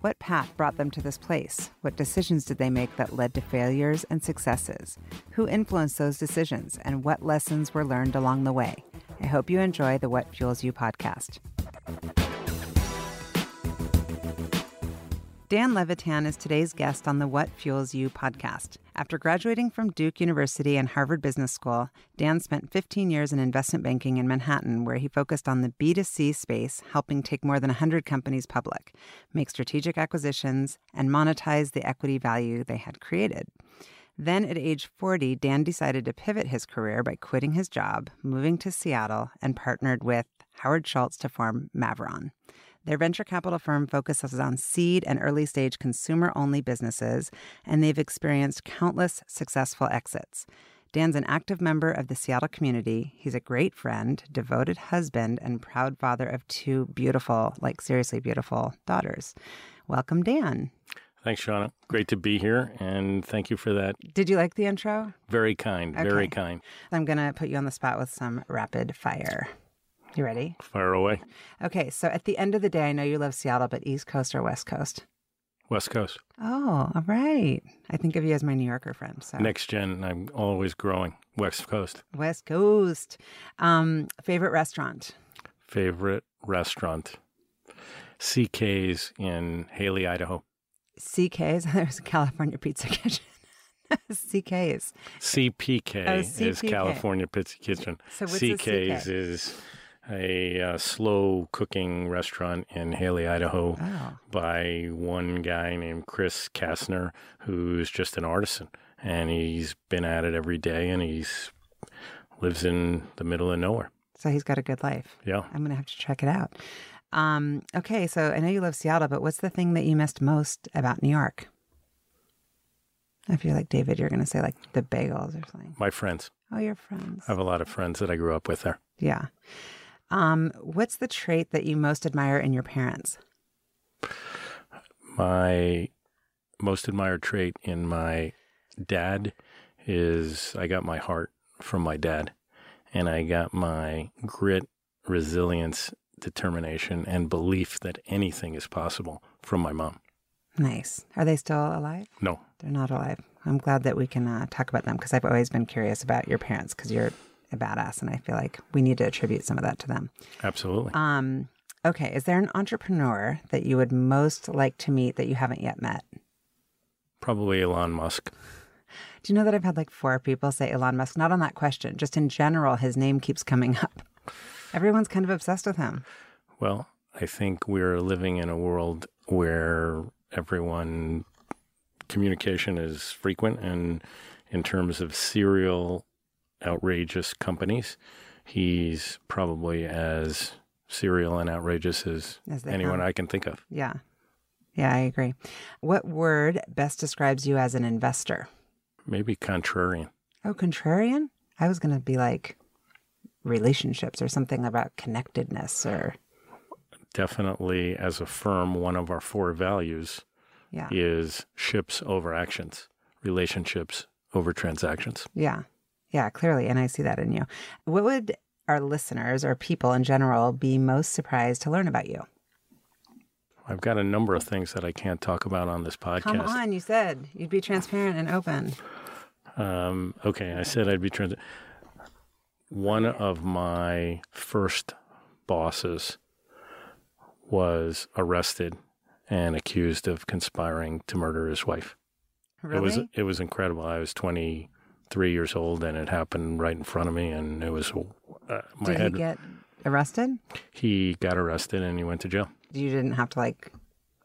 What path brought them to this place? What decisions did they make that led to failures and successes? Who influenced those decisions? And what lessons were learned along the way? I hope you enjoy the What Fuels You podcast. Dan Levitan is today's guest on the What Fuels You podcast. After graduating from Duke University and Harvard Business School, Dan spent 15 years in investment banking in Manhattan, where he focused on the B2C space, helping take more than 100 companies public, make strategic acquisitions, and monetize the equity value they had created. Then, at age 40, Dan decided to pivot his career by quitting his job, moving to Seattle, and partnered with Howard Schultz to form Maveron. Their venture capital firm focuses on seed and early stage consumer only businesses, and they've experienced countless successful exits. Dan's an active member of the Seattle community. He's a great friend, devoted husband, and proud father of two beautiful, like seriously beautiful daughters. Welcome, Dan. Thanks, Shauna. Great to be here, and thank you for that. Did you like the intro? Very kind, okay. very kind. I'm going to put you on the spot with some rapid fire. You ready? Fire away. Okay, so at the end of the day, I know you love Seattle, but East Coast or West Coast? West Coast. Oh, all right. I think of you as my New Yorker friend. So next gen, I'm always growing. West Coast. West Coast. Um, favorite restaurant. Favorite restaurant. CK's in Hailey, Idaho. CK's. There's a California Pizza Kitchen. CK's. CPK, oh, CPK, is California Pizza Kitchen. So what's CK's CK? is a uh, slow cooking restaurant in Hailey, Idaho, oh. by one guy named Chris Kastner, who's just an artisan, and he's been at it every day, and he's lives in the middle of nowhere. So he's got a good life. Yeah, I'm gonna have to check it out. Um, okay, so I know you love Seattle, but what's the thing that you missed most about New York? I feel like David, you're going to say like the bagels or something. My friends. Oh, your friends. I have a lot of friends that I grew up with there. Yeah. Um, what's the trait that you most admire in your parents? My most admired trait in my dad is I got my heart from my dad, and I got my grit, resilience, determination, and belief that anything is possible from my mom. Nice. Are they still alive? No. They're not alive. I'm glad that we can uh, talk about them because I've always been curious about your parents because you're a badass, and I feel like we need to attribute some of that to them. Absolutely. Um, okay, is there an entrepreneur that you would most like to meet that you haven't yet met? Probably Elon Musk. Do you know that I've had like four people say Elon Musk? Not on that question, just in general, his name keeps coming up. Everyone's kind of obsessed with him. Well, I think we're living in a world where everyone communication is frequent and in terms of serial outrageous companies. He's probably as serial and outrageous as, as anyone come. I can think of. Yeah. Yeah, I agree. What word best describes you as an investor? Maybe contrarian. Oh, contrarian? I was going to be like relationships or something about connectedness or. Definitely, as a firm, one of our four values yeah. is ships over actions, relationships over transactions. Yeah. Yeah, clearly. And I see that in you. What would our listeners or people in general be most surprised to learn about you? I've got a number of things that I can't talk about on this podcast. Come on, you said you'd be transparent and open. Um, okay, I said I'd be transparent. One of my first bosses was arrested and accused of conspiring to murder his wife. Really? It was it was incredible. I was 23 years old and it happened right in front of me and it was uh, my Did head he get arrested? He got arrested and he went to jail. You didn't have to like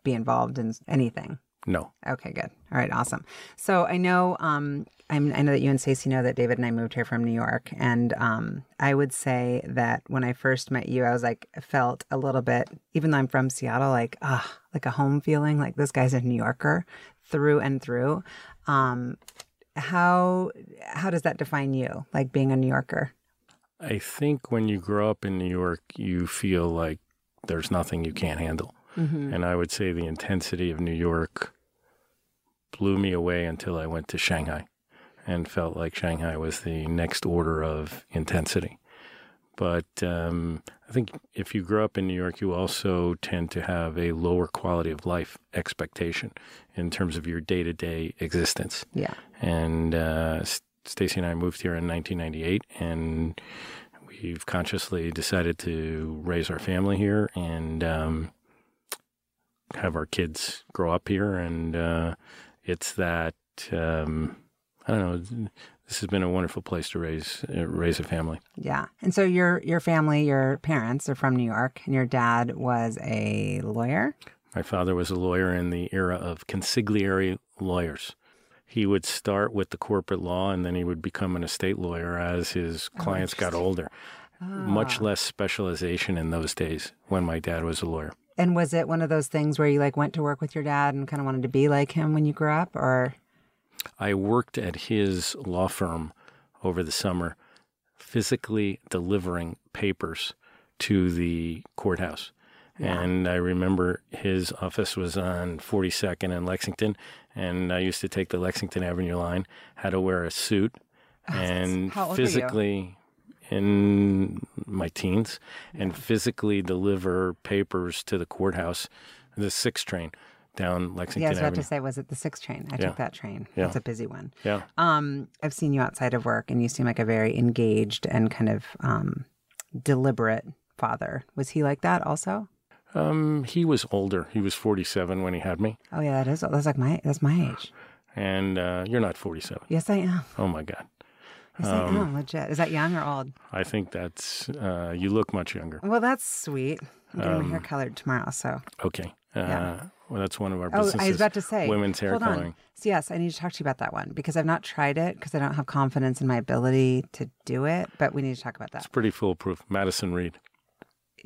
be involved in anything. No. Okay, good. All right, awesome. So I know, um, I'm, i know that you and Stacey know that David and I moved here from New York, and um, I would say that when I first met you, I was like felt a little bit, even though I'm from Seattle, like ah, like a home feeling. Like this guy's a New Yorker through and through. Um, how how does that define you, like being a New Yorker? I think when you grow up in New York, you feel like there's nothing you can't handle. Mm-hmm. And I would say the intensity of New York blew me away until I went to Shanghai and felt like Shanghai was the next order of intensity. But um, I think if you grow up in New York, you also tend to have a lower quality of life expectation in terms of your day to day existence. Yeah. And uh, Stacy and I moved here in 1998, and we've consciously decided to raise our family here and um, have our kids grow up here. And uh, it's that um, I don't know. This has been a wonderful place to raise uh, raise a family. Yeah. And so your your family, your parents are from New York, and your dad was a lawyer. My father was a lawyer in the era of consigliere lawyers. He would start with the corporate law and then he would become an estate lawyer as his oh, clients got older. Much ah. less specialization in those days when my dad was a lawyer. And was it one of those things where you like went to work with your dad and kind of wanted to be like him when you grew up, or I worked at his law firm over the summer, physically delivering papers to the courthouse. And I remember his office was on 42nd and Lexington, and I used to take the Lexington Avenue line, had to wear a suit, and How old were you? physically in my teens, and physically deliver papers to the courthouse, the six train down Lexington yeah, I was about Avenue. to say, was it the six train? I Yeah. took that train. Yeah. It's a busy one. yeah. Um, I've seen you outside of work, and you seem like a very engaged and kind of um, deliberate father. Was he like that also? Um, he was older. He was 47 when he had me. Oh yeah, that is. That's like my. That's my age. And uh, you're not 47. Yes, I am. Oh my God. Yes, Um, I am. Legit. Is that young or old? I think that's, uh, you look much younger. Well, that's sweet. I'm getting my hair Um, colored tomorrow, so. Okay. Uh, Yeah. Well, that's one of our businesses. Oh. I was about to say. Women's hair coloring. So yes, I need to talk to you about that one because I've not tried it because I don't have confidence in my ability to do it. But we need to talk about that. It's pretty foolproof. Madison Reed.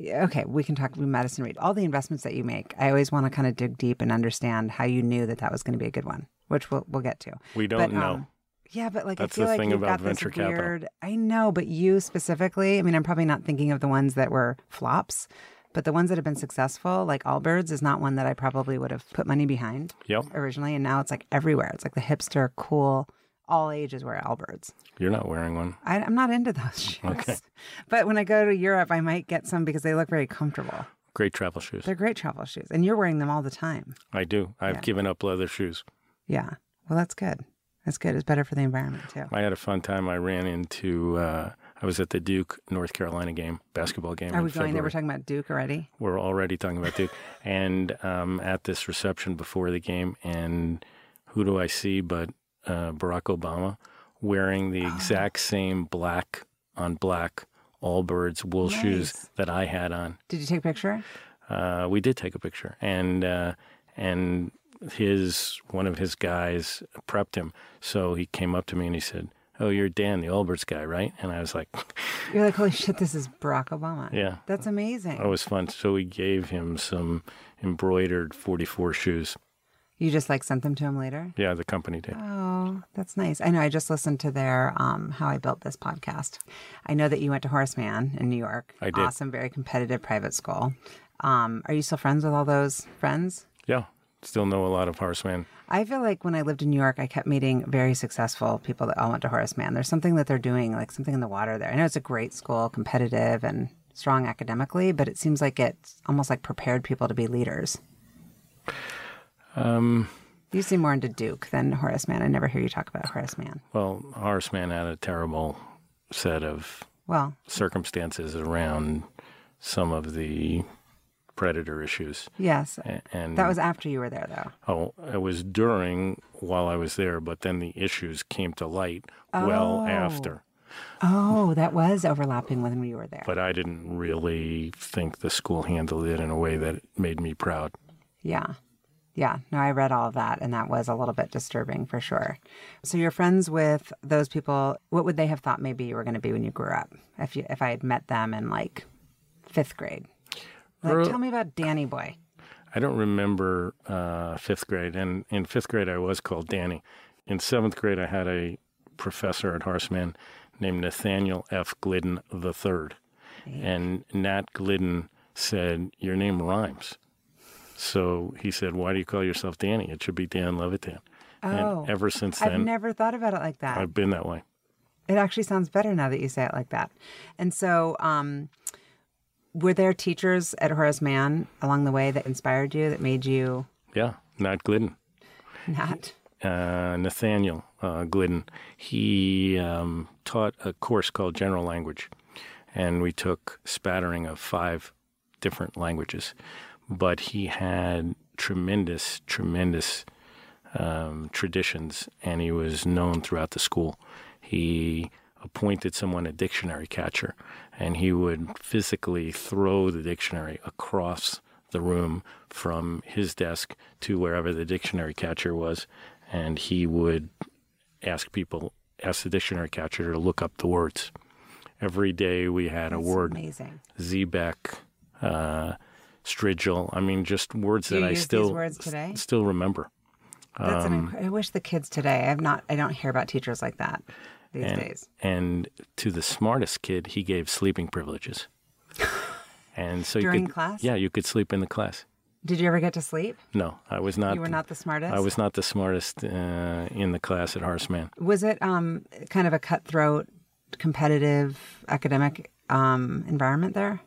Okay, we can talk Madison Reed. All the investments that you make, I always want to kind of dig deep and understand how you knew that that was going to be a good one, which we'll we'll get to. We don't But, know. um, yeah, but like That's I feel the like thing you've about got this venture capital. weird. I know, but you specifically. I mean, I'm probably not thinking of the ones that were flops, but the ones that have been successful, like Allbirds, is not one that I probably would have put money behind Yep. originally, and now it's like everywhere. It's like the hipster, cool, all ages wear Allbirds. You're not wearing one. I, I'm not into those shoes, Okay. but when I go to Europe, I might get some because they look very comfortable. Great travel shoes. They're great travel shoes, and you're wearing them all the time. I do. I've Yeah. given up leather shoes. Yeah. Well, that's good. That's good. It's better for the environment too. I had a fun time. I ran into, uh, I was at the Duke North Carolina game, basketball game. Are we going there? We're talking about Duke already. We're already talking about Duke. and um, at this reception before the game, and who do I see but uh, Barack Obama wearing Oh. the exact same black on black Allbirds wool Nice. shoes that I had on. Did you take a picture? Uh, we did take a picture, and uh, and his one of his guys prepped him, so he came up to me and he said, "Oh, you're Dan, the Allbirds guy, right?" And I was like, You're like, holy shit, this is Barack Obama. "Yeah." That's amazing. That was fun. So we gave him some embroidered 44 shoes. You just like sent them to him later? Yeah, the company did. Oh, that's nice. I know. I just listened to their um, How I Built This podcast. I know that you went to Horace Mann in New York. I did. Awesome, very competitive private school. Um, are you still friends with all those friends? Yeah, still know a lot of Horace Mann. I feel like when I lived in New York, I kept meeting very successful people that all went to Horace Mann. There's something that they're doing, like something in the water there. I know it's a great school, competitive and strong academically, but it seems like it's almost like prepared people to be leaders. Um, You seem more into Duke than Horace Mann. I never hear you talk about Horace Mann. well, Horace Mann had a terrible set of Well, circumstances around some of the predator issues. yes. And That was after you were there, though. oh, it was during while I was there, but then the issues came to light well Oh. after. Oh, that was overlapping when you were there. But I didn't really think the school handled it in a way that made me proud. Yeah. Yeah. No, I read all of that, and that was a little bit disturbing for sure. So you're friends with those people. What would they have thought maybe you were going to be when you grew up? If you, if I had met them in like fifth grade, like Earl- tell me about Danny Boy. I don't remember uh, fifth grade, and in fifth grade I was called Danny. in seventh grade, I had a professor at Horace Mann named Nathaniel F. Glidden III. And Nat Glidden said, Your name rhymes. So he said, Why do you call yourself Danny? It should be Dan Levitan. Oh, and ever since then, I've never thought about it like that. I've been that way. It actually sounds better now that you say it like that. And so, um, were there teachers at Horace Mann along the way that inspired you, that made you Yeah, Nat Glidden. not? uh, Nathaniel uh, Glidden. He um, taught a course called General Language, and we took spattering of five different languages. But he had tremendous, tremendous um, traditions, and he was known throughout the school. He appointed someone a dictionary catcher, and he would physically throw the dictionary across the room from his desk to wherever the dictionary catcher was, and he would ask people, ask the dictionary catcher to look up the words. Every day we had a word, Amazing. xebec, uh, Strigil. I mean, just words Do that I still words today? still remember. That's Um, an inc- I wish the kids today. I've not. I don't hear about teachers like that these and, days. and to the smartest kid, he gave sleeping privileges. And so During you could, class? yeah, you could sleep in the class. Did you ever get to sleep? No, I was not. you were not the smartest. I was not the smartest uh, in the class at Horace Mann. Was it um, kind of a cutthroat, competitive academic um, environment there?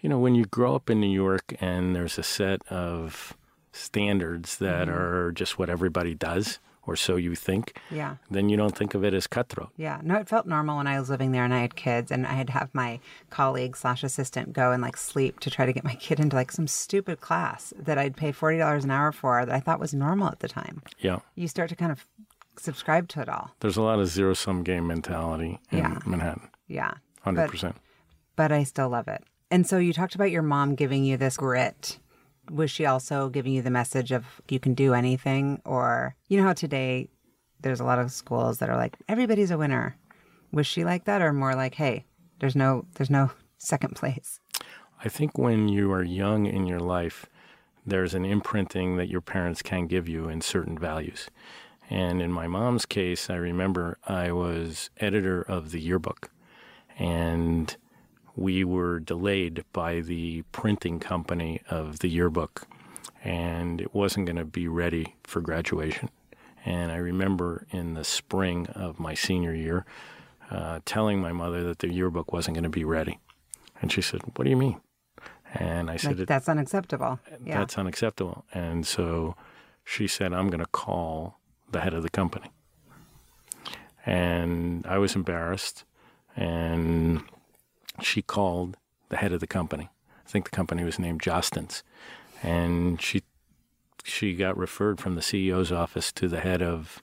You know, when you grow up in New York and there's a set of standards that Mm-hmm. are just what everybody does, or so you think, Yeah. then you don't think of it as cutthroat. Yeah, no, it felt normal when I was living there and I had kids, and I had to have my colleague slash assistant go and like sleep to try to get my kid into like some stupid class that I'd pay forty dollars an hour for that I thought was normal at the time. Yeah. You start to kind of subscribe to it all. There's a lot of zero sum game mentality in Yeah. Manhattan. Yeah, 100%. but I still love it. And so you talked about your mom giving you this grit. Was she also giving you the message of you can do anything? Or, you know how today there's a lot of schools that are like, everybody's a winner. Was she like that or more like, hey, there's no, there's no second place? I think when you are young in your life, there's an imprinting that your parents can give you in certain values. And in my mom's case, I remember I was editor of the yearbook, and we were delayed by the printing company of the yearbook, and it wasn't going to be ready for graduation. And I remember in the spring of my senior year uh, telling my mother that the yearbook wasn't going to be ready. And she said, What do you mean? And I said, Like, that's unacceptable. Yeah. That's unacceptable. And so she said, I'm going to call the head of the company. And I was embarrassed. And she called the head of the company. I think the company was named Jostens. And she she got referred from the CEO's office to the head of,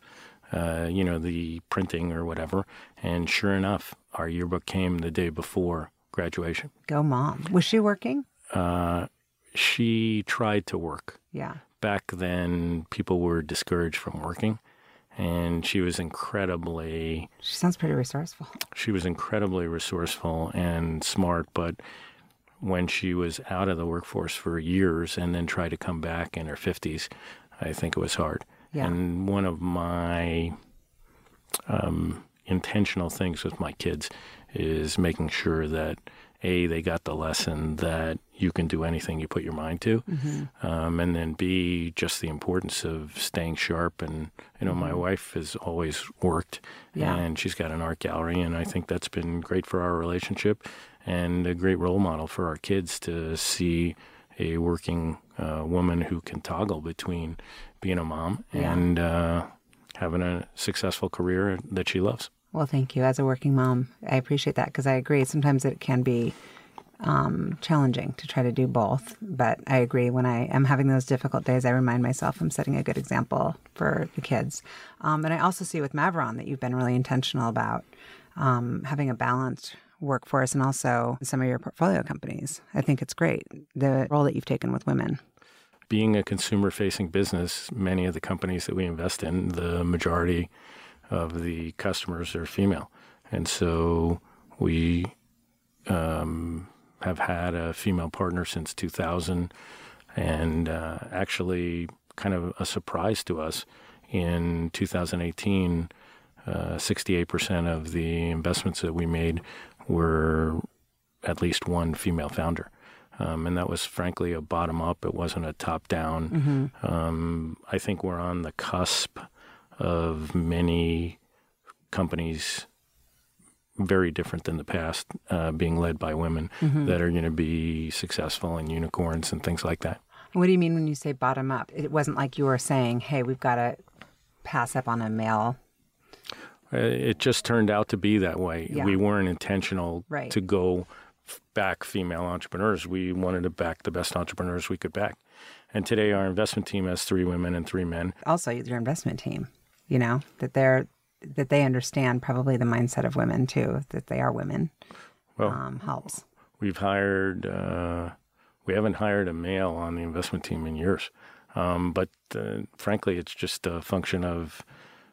uh, you know, the printing or whatever. And sure enough, our yearbook came the day before graduation. Go mom. Was she working? Uh, she tried to work. Yeah. Back then, people were discouraged from working, and she was incredibly She sounds pretty resourceful. she was incredibly resourceful and smart. But when she was out of the workforce for years and then tried to come back in her fifties, I think it was hard. Yeah. And one of my um, intentional things with my kids is making sure that a they got the lesson that you can do anything you put your mind to, um, and then b just the importance of staying sharp. And you know, my wife has always worked, Yeah. and she's got an art gallery, and I think that's been great for our relationship and a great role model for our kids to see a working uh, woman who can toggle between being a mom Yeah. and uh, having a successful career that she loves. Well, thank you. As a working mom, I appreciate that because I agree. Sometimes it can be um, challenging to try to do both. But I agree. When I am having those difficult days, I remind myself I'm setting a good example for the kids. Um, and I also see with Maveron that you've been really intentional about um, having a balanced workforce and also some of your portfolio companies. I think it's great the role that you've taken with women. being a consumer facing business, many of the companies that we invest in, the majority of the customers are female. And so we um, have had a female partner since 2000. And uh, actually, kind of a surprise to us, in 2018, uh, 68% of the investments that we made were at least one female founder. Um, and that was frankly a bottom up. It wasn't a top down. Mm-hmm. Um, I think we're on the cusp of many companies very different than the past, uh, being led by women mm-hmm. that are going to be successful and unicorns and things like that. What do you mean when you say bottom up? It wasn't like you were saying, "Hey, we've got to pass up on a male." Uh, it just turned out to be that way. Yeah. We weren't intentional right. to go back female entrepreneurs. We wanted to back the best entrepreneurs we could back. And today, our investment team has three women and three men. Also, your investment team, you know, that they're that they understand probably the mindset of women too, that they are women. Well, um, helps. We've hired. Uh, we haven't hired a male on the investment team in years, um, but uh, frankly, it's just a function of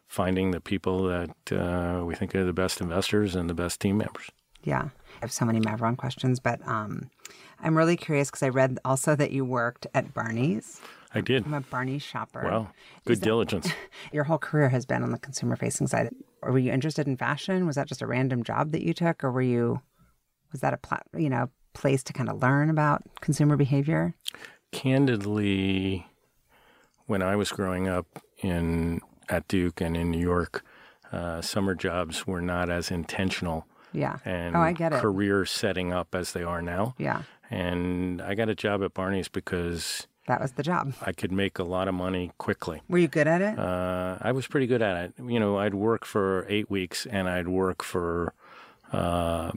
finding the people that uh, we think are the best investors and the best team members. Yeah, I have so many Maveron questions, but um, I'm really curious because I read also that you worked at Barney's. I did. I'm a Barney's shopper. Wow, good that, diligence. your whole career has been on the consumer facing side. Or were you interested in fashion? Was that just a random job that you took, or were you? Was that a plat, you know place to kind of learn about consumer behavior? Candidly, when I was growing up in at Duke and in New York, uh, summer jobs were not as intentional. Yeah. And oh, I get it. career setting up as they are now. Yeah. And I got a job at Barney's because that was the job. I could make a lot of money quickly. Were you good at it? Uh, I was pretty good at it. You know, I'd work for eight weeks and I'd work for uh,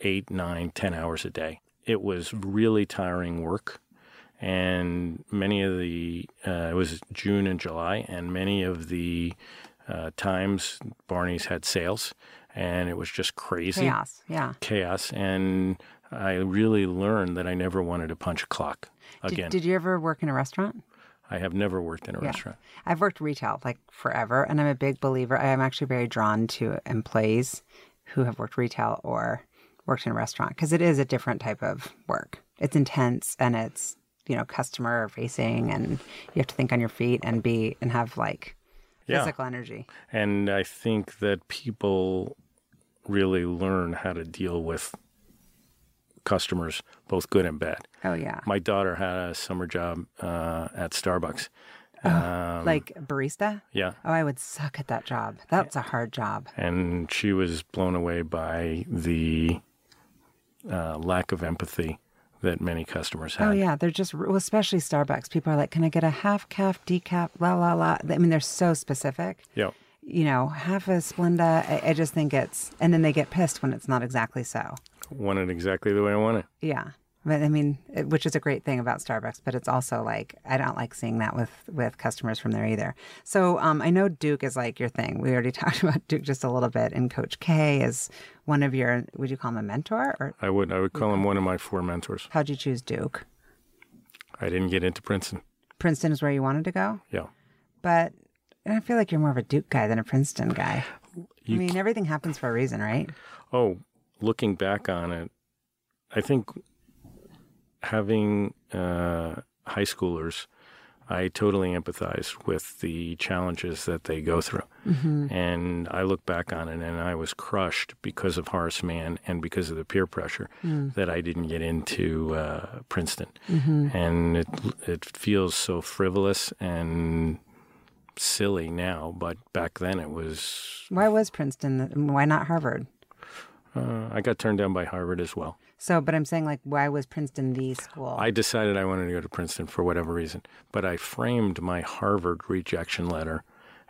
eight, nine, ten hours a day. It was really tiring work. And many of the, uh, it was June and July, and many of the uh, times Barney's had sales, and it was just crazy. Chaos, yeah. Chaos. And I really learned that I never wanted to punch a clock again. Did, did you ever work in a restaurant? I have never worked in a yeah. restaurant. I've worked retail like forever, and I'm a big believer. I am actually very drawn to employees who have worked retail or worked in a restaurant because it is a different type of work. It's intense and it's you know customer facing, and you have to think on your feet and be and have like yeah. physical energy. And I think that people really learn how to deal with customers, both good and bad. Oh yeah. My daughter had a summer job uh, at Starbucks. Oh, um, like barista? Yeah. Oh, I would suck at that job. That's a hard job. And she was blown away by the uh, lack of empathy that many customers have. Oh yeah, they're just well, especially Starbucks. People are like, "Can I get a half calf decaf?" La la la. I mean, they're so specific. Yeah. You know, half a Splenda. I, I just think it's, and then they get pissed when it's not exactly so want it exactly the way I want it. Yeah. But I mean, it, which is a great thing about Starbucks, but it's also like I don't like seeing that with with customers from there either. So um, I know Duke is like your thing. We already talked about Duke just a little bit, and Coach K is one of your. Would you call him a mentor? Or I would. I would call him one of my four mentors. How'd you choose Duke? I didn't get into Princeton. Princeton is where you wanted to go. Yeah. But and I feel like you're more of a Duke guy than a Princeton guy. You I mean, everything happens for a reason, right? Oh, looking back on it, I think having uh, high schoolers, I totally empathize with the challenges that they go through. Mm-hmm. And I look back on it and I was crushed because of Horace Mann and because of the peer pressure mm. that I didn't get into uh, Princeton. Mm-hmm. And it, it feels so frivolous and silly now, but back then it was. Why was Princeton? Why not Harvard? Uh, I got turned down by Harvard as well. So, but I'm saying, like, why was Princeton the school? I decided I wanted to go to Princeton for whatever reason, but I framed my Harvard rejection letter.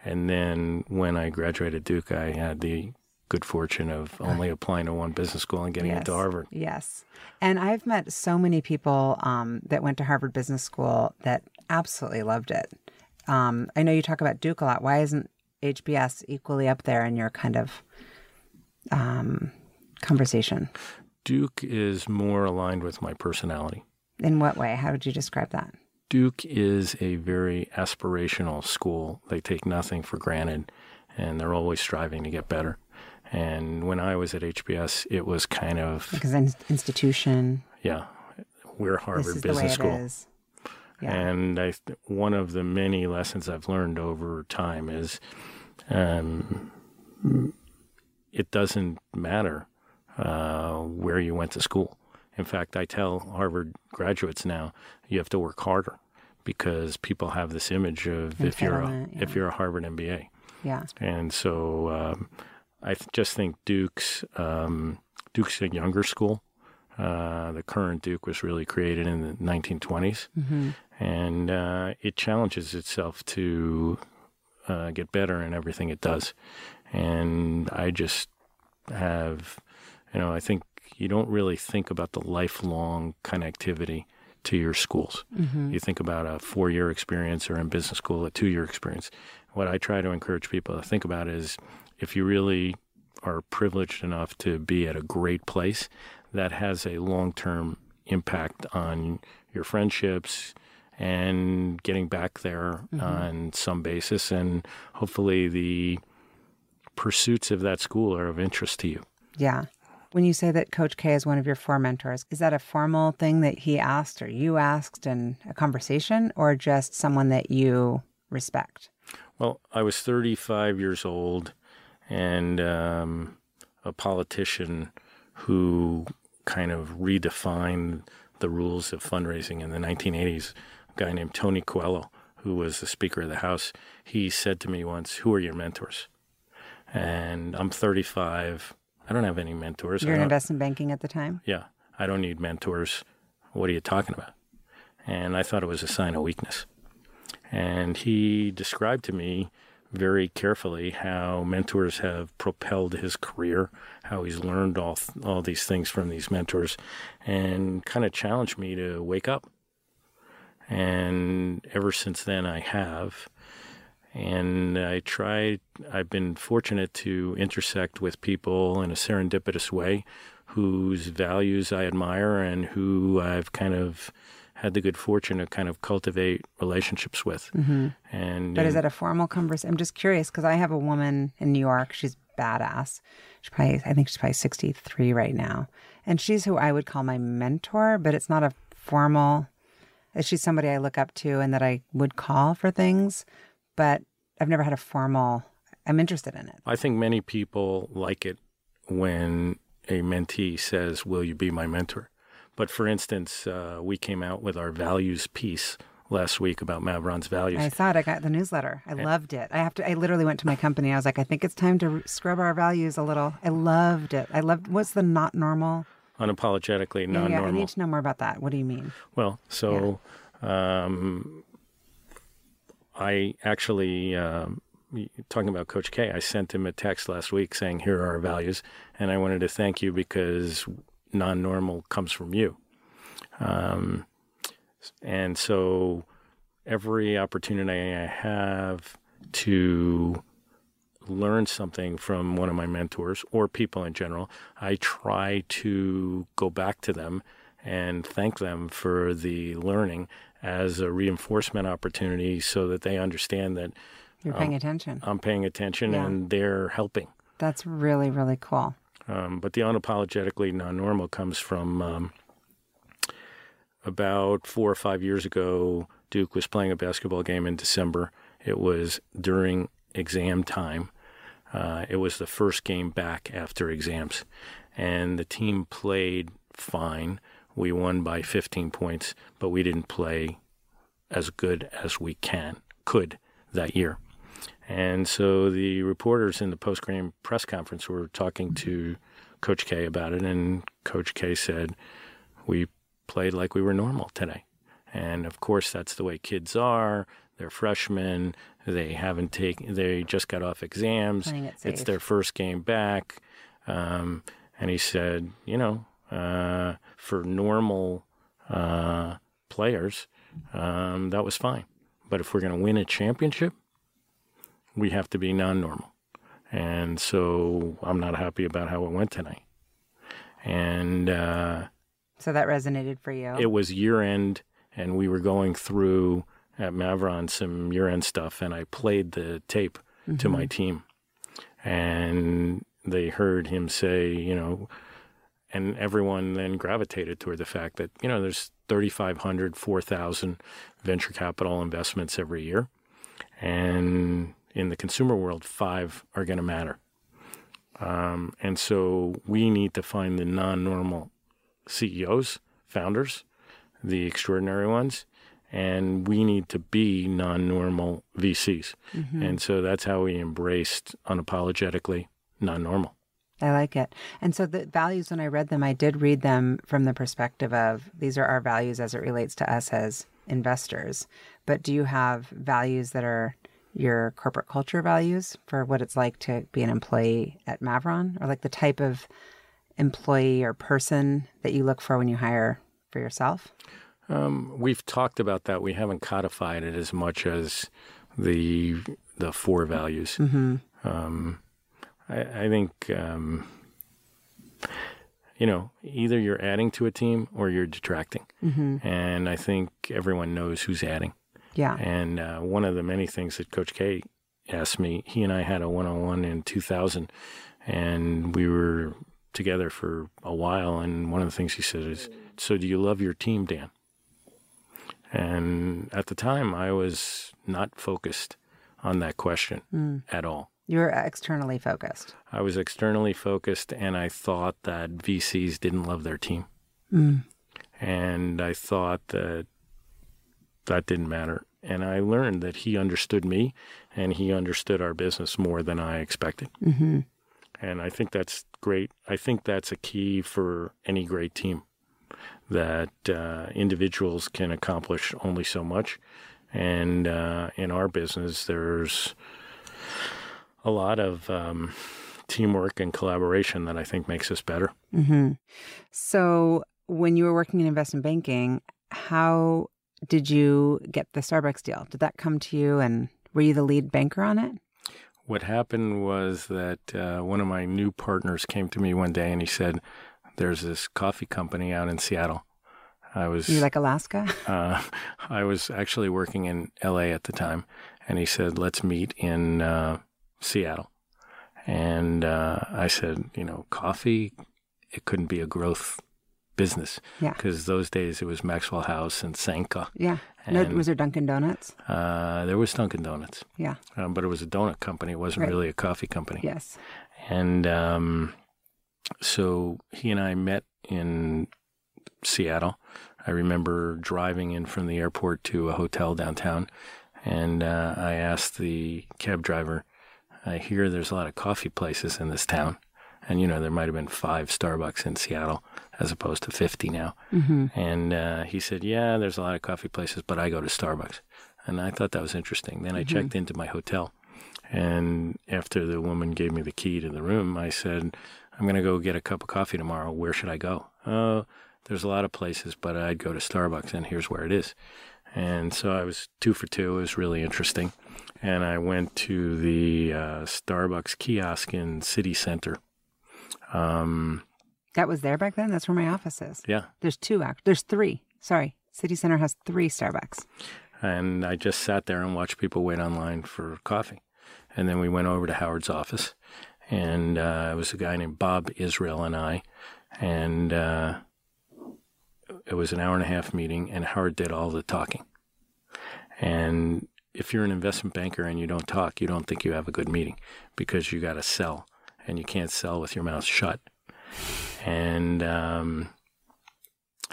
And then when I graduated Duke, I had the good fortune of only applying to one business school and getting yes, into Harvard. Yes. And I've met so many people um, that went to Harvard Business School that absolutely loved it. Um, I know you talk about Duke a lot. Why isn't HBS equally up there in your kind of um, conversation? Duke is more aligned with my personality. In what way? How would you describe that? Duke is a very aspirational school. They take nothing for granted and they're always striving to get better. And when I was at HBS, it was kind of because an institution. Yeah, we're Harvard Business School. Yeah. And I, one of the many lessons I've learned over time is, um, it doesn't matter uh, where you went to school. In fact, I tell Harvard graduates now you have to work harder because people have this image of if you're a, yeah. if you're a Harvard MBA, Yeah. and so um, I th- just think Duke's um, Duke's a younger school. Uh, the current Duke was really created in the 1920s, hmm and uh, it challenges itself to uh, get better in everything it does. And I just have, you know, I think you don't really think about the lifelong connectivity to your schools. hmm You think about a four year experience or in business school, a two year experience. What I try to encourage people to think about is if you really are privileged enough to be at a great place, that has a long term impact on your friendships and getting back there on some basis. And hopefully the pursuits of that school are of interest to you. Yeah. When you say that Coach K is one of your four mentors, is that a formal thing that he asked or you asked in a conversation or just someone that you respect? Well, I was 35 years old and um, a politician who kind of redefined the rules of fundraising in the 1980s. A guy named Tony Coelho, who was the Speaker of the House, he said to me once, Who are your mentors? And I'm 35. I don't have any mentors. You're in investment banking at the time? yeah, I don't need mentors. What are you talking about? And I thought it was a sign of weakness. And he described to me very carefully how mentors have propelled his career, how he's learned all all these things from these mentors, and kind of challenged me to wake up. And ever since then, I have. And I try, I've been fortunate to intersect with people in a serendipitous way whose values I admire and who I've kind of had the good fortune to kind of cultivate relationships with. Mm-hmm. And But is that a formal conversation? I'm just curious because I have a woman in New York. She's badass. She's probably, I think she's probably 63 right now. And she's who I would call my mentor, but it's not a formal, she's somebody I look up to and that I would call for things. But I've never had a formal, I'm interested in it. I think many people like it when a mentee says, Will you be my mentor? But for instance, uh, we came out with our values piece last week about Maveron's values. I saw it. I got the newsletter. I loved it. I have to. I literally went to my company. I was like, I think it's time to scrub our values a little. I loved it. I loved. What's the not normal? Unapologetically Yeah, non yeah, I need to know more about that. What do you mean? Well, so um, I actually, um, talking about Coach K, I sent him a text last week saying, Here are our values. And I wanted to thank you because non normal comes from you. Um, and so every opportunity I have to learn something from one of my mentors or people in general, I try to go back to them and thank them for the learning as a reinforcement opportunity so that they understand that You're paying attention. I'm paying attention Yeah. and they're helping. That's really really cool. Um, but the unapologetically non normal comes from um, about four or five years ago. Duke was playing a basketball game in December. It was during exam time. Uh, it was the first game back after exams. And the team played fine. We won by 15 points, but we didn't play as good as we can, could that year. And so the reporters in the post game press conference were talking to Coach K about it, and Coach K said, We played like we were normal today. And of course, that's the way kids are. They're freshmen. They haven't taken, they just got off exams. It It's their first game back. Um, and he said, You know, uh, for normal uh, players, um, that was fine. But if we're going to win a championship, we have to be non normal. And so I'm not happy about how it went tonight. And uh, So that resonated for you. it was year end, and we were going through at Maveron some year end stuff, and I played the tape to my team. And they heard him say, you know, and everyone then gravitated toward the fact that, you know, there's 3,500, 4,000 venture capital investments every year. And in the consumer world, five are going to matter. Um, and so we need to find the non normal CEOs, founders, the extraordinary ones, and we need to be non normal VCs. Mm-hmm. And so that's how we embraced unapologetically non normal. I like it. And so the values, when I read them, I did read them from the perspective of these are our values as it relates to us as investors. But do you have values that are your corporate culture values for what it's like to be an employee at Maveron or like the type of employee or person that you look for when you hire for yourself? Um, we've talked about that. We haven't codified it as much as the the four values. Mm-hmm. Um, I, I, think um, you know either you're adding to a team or you're detracting, mm-hmm. and I think everyone knows who's adding. Yeah. And uh, one of the many things that Coach K asked me, he and I had a one on one in 2000, and we were together for a while. And one of the things he said is, So do you love your team, Dan? And at the time, I was not focused on that question mm. at all. You were externally focused. I was externally focused, and I thought that VCs didn't love their team. Mm. And I thought that that didn't matter. And I learned that he understood me and he understood our business more than I expected. Mm-hmm. And I think that's great. I think that's a key for any great team that uh, individuals can accomplish only so much. And uh, in our business, there's a lot of um, teamwork and collaboration that I think makes us better. Mm-hmm. So, when you were working in investment banking, how did you get the Starbucks deal? Did that come to you and were you the lead banker on it? What happened was that uh, one of my new partners came to me one day and he said, There's this coffee company out in Seattle. I was. You like Alaska? uh, I was actually working in LA at the time. And he said, Let's meet in uh, Seattle. And uh, I said, You know, coffee, it couldn't be a growth business. Yeah. Because those days it was Maxwell House and Sanka. Yeah. No, was there Dunkin' Donuts? Uh, there was Dunkin' Donuts. Yeah. Um, but it was a donut company. It wasn't right. really a coffee company. Yes. And um, so he and I met in Seattle. I remember driving in from the airport to a hotel downtown, and uh, I asked the cab driver, I hear there's a lot of coffee places in this town. And, you know, there might have been five Starbucks in Seattle as opposed to 50 now. Mm-hmm. And uh, he said, Yeah, there's a lot of coffee places, but I go to Starbucks. And I thought that was interesting. Then I mm-hmm. checked into my hotel. And after the woman gave me the key to the room, I said, I'm going to go get a cup of coffee tomorrow. Where should I go? Oh, there's a lot of places, but I'd go to Starbucks, and here's where it is. And so I was two for two. It was really interesting. And I went to the uh, Starbucks kiosk in City Center. Um, that was there back then? That's where my office is. Yeah. There's two act. There's three. Sorry. City Center has three Starbucks. And I just sat there and watched people wait online for coffee. And then we went over to Howard's office. And uh, it was a guy named Bob Israel and I. And uh, it was an hour and a half meeting, and Howard did all the talking. And if you're an investment banker and you don't talk, you don't think you have a good meeting because you got to sell, and you can't sell with your mouth shut and um,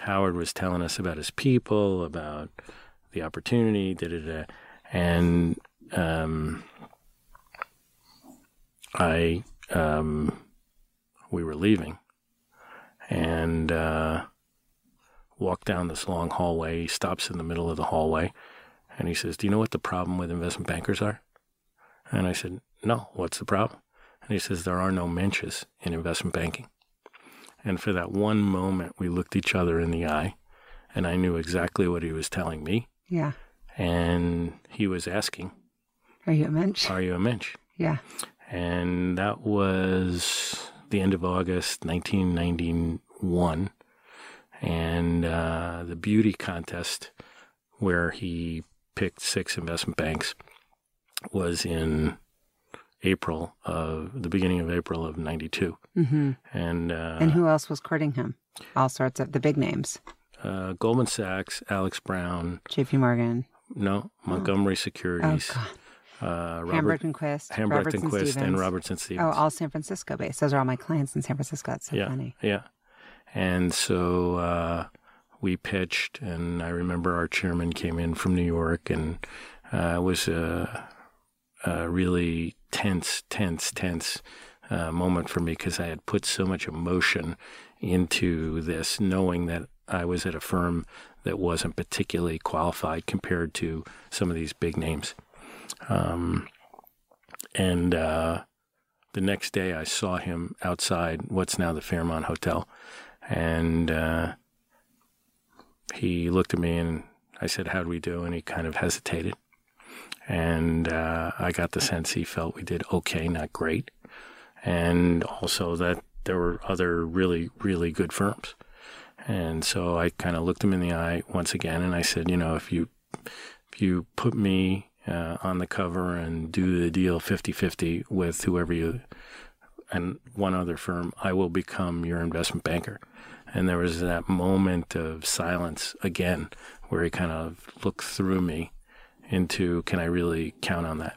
Howard was telling us about his people, about the opportunity, da da da, and um, I um, we were leaving, and uh, walked down this long hallway. He stops in the middle of the hallway, and he says, "Do you know what the problem with investment bankers are?" And I said, "No. What's the problem?" And he says, "There are no mensches in investment banking." And for that one moment, we looked each other in the eye, and I knew exactly what he was telling me. Yeah. And he was asking, Are you a mensch? Are you a mensch? Yeah. And that was the end of August 1991. And uh, the beauty contest, where he picked six investment banks, was in April of the beginning of April of '92, hmm and uh, and who else was courting him? All sorts of the big names. uh, Goldman Sachs, Alex Brown, J.P. Morgan. no Montgomery Oh Securities, God. uh, Robert and Quist. Robertson and Quist, and Stephens. Robertson Stephens. Oh, all San Francisco based. Those are all my clients in San Francisco. That's so yeah, funny. yeah. And so uh, we pitched, and I remember our chairman came in from New York, and uh, it was a, a really tense, tense, tense uh, moment for me because I had put so much emotion into this, knowing that I was at a firm that wasn't particularly qualified compared to some of these big names. Um, and uh, the next day, I saw him outside what's now the Fairmont Hotel, and uh, he looked at me and I said, "How do we do?" And he kind of hesitated, and uh, I got the sense he felt we did okay, not great, and also that there were other really, really good firms. And so I kind of looked him in the eye once again, and I said, "You know, if you if you put me uh, on the cover and do the deal 50-50 with whoever you and one other firm, I will become your investment banker." And there was that moment of silence again, where he kind of looked through me into, "Can I really count on that?"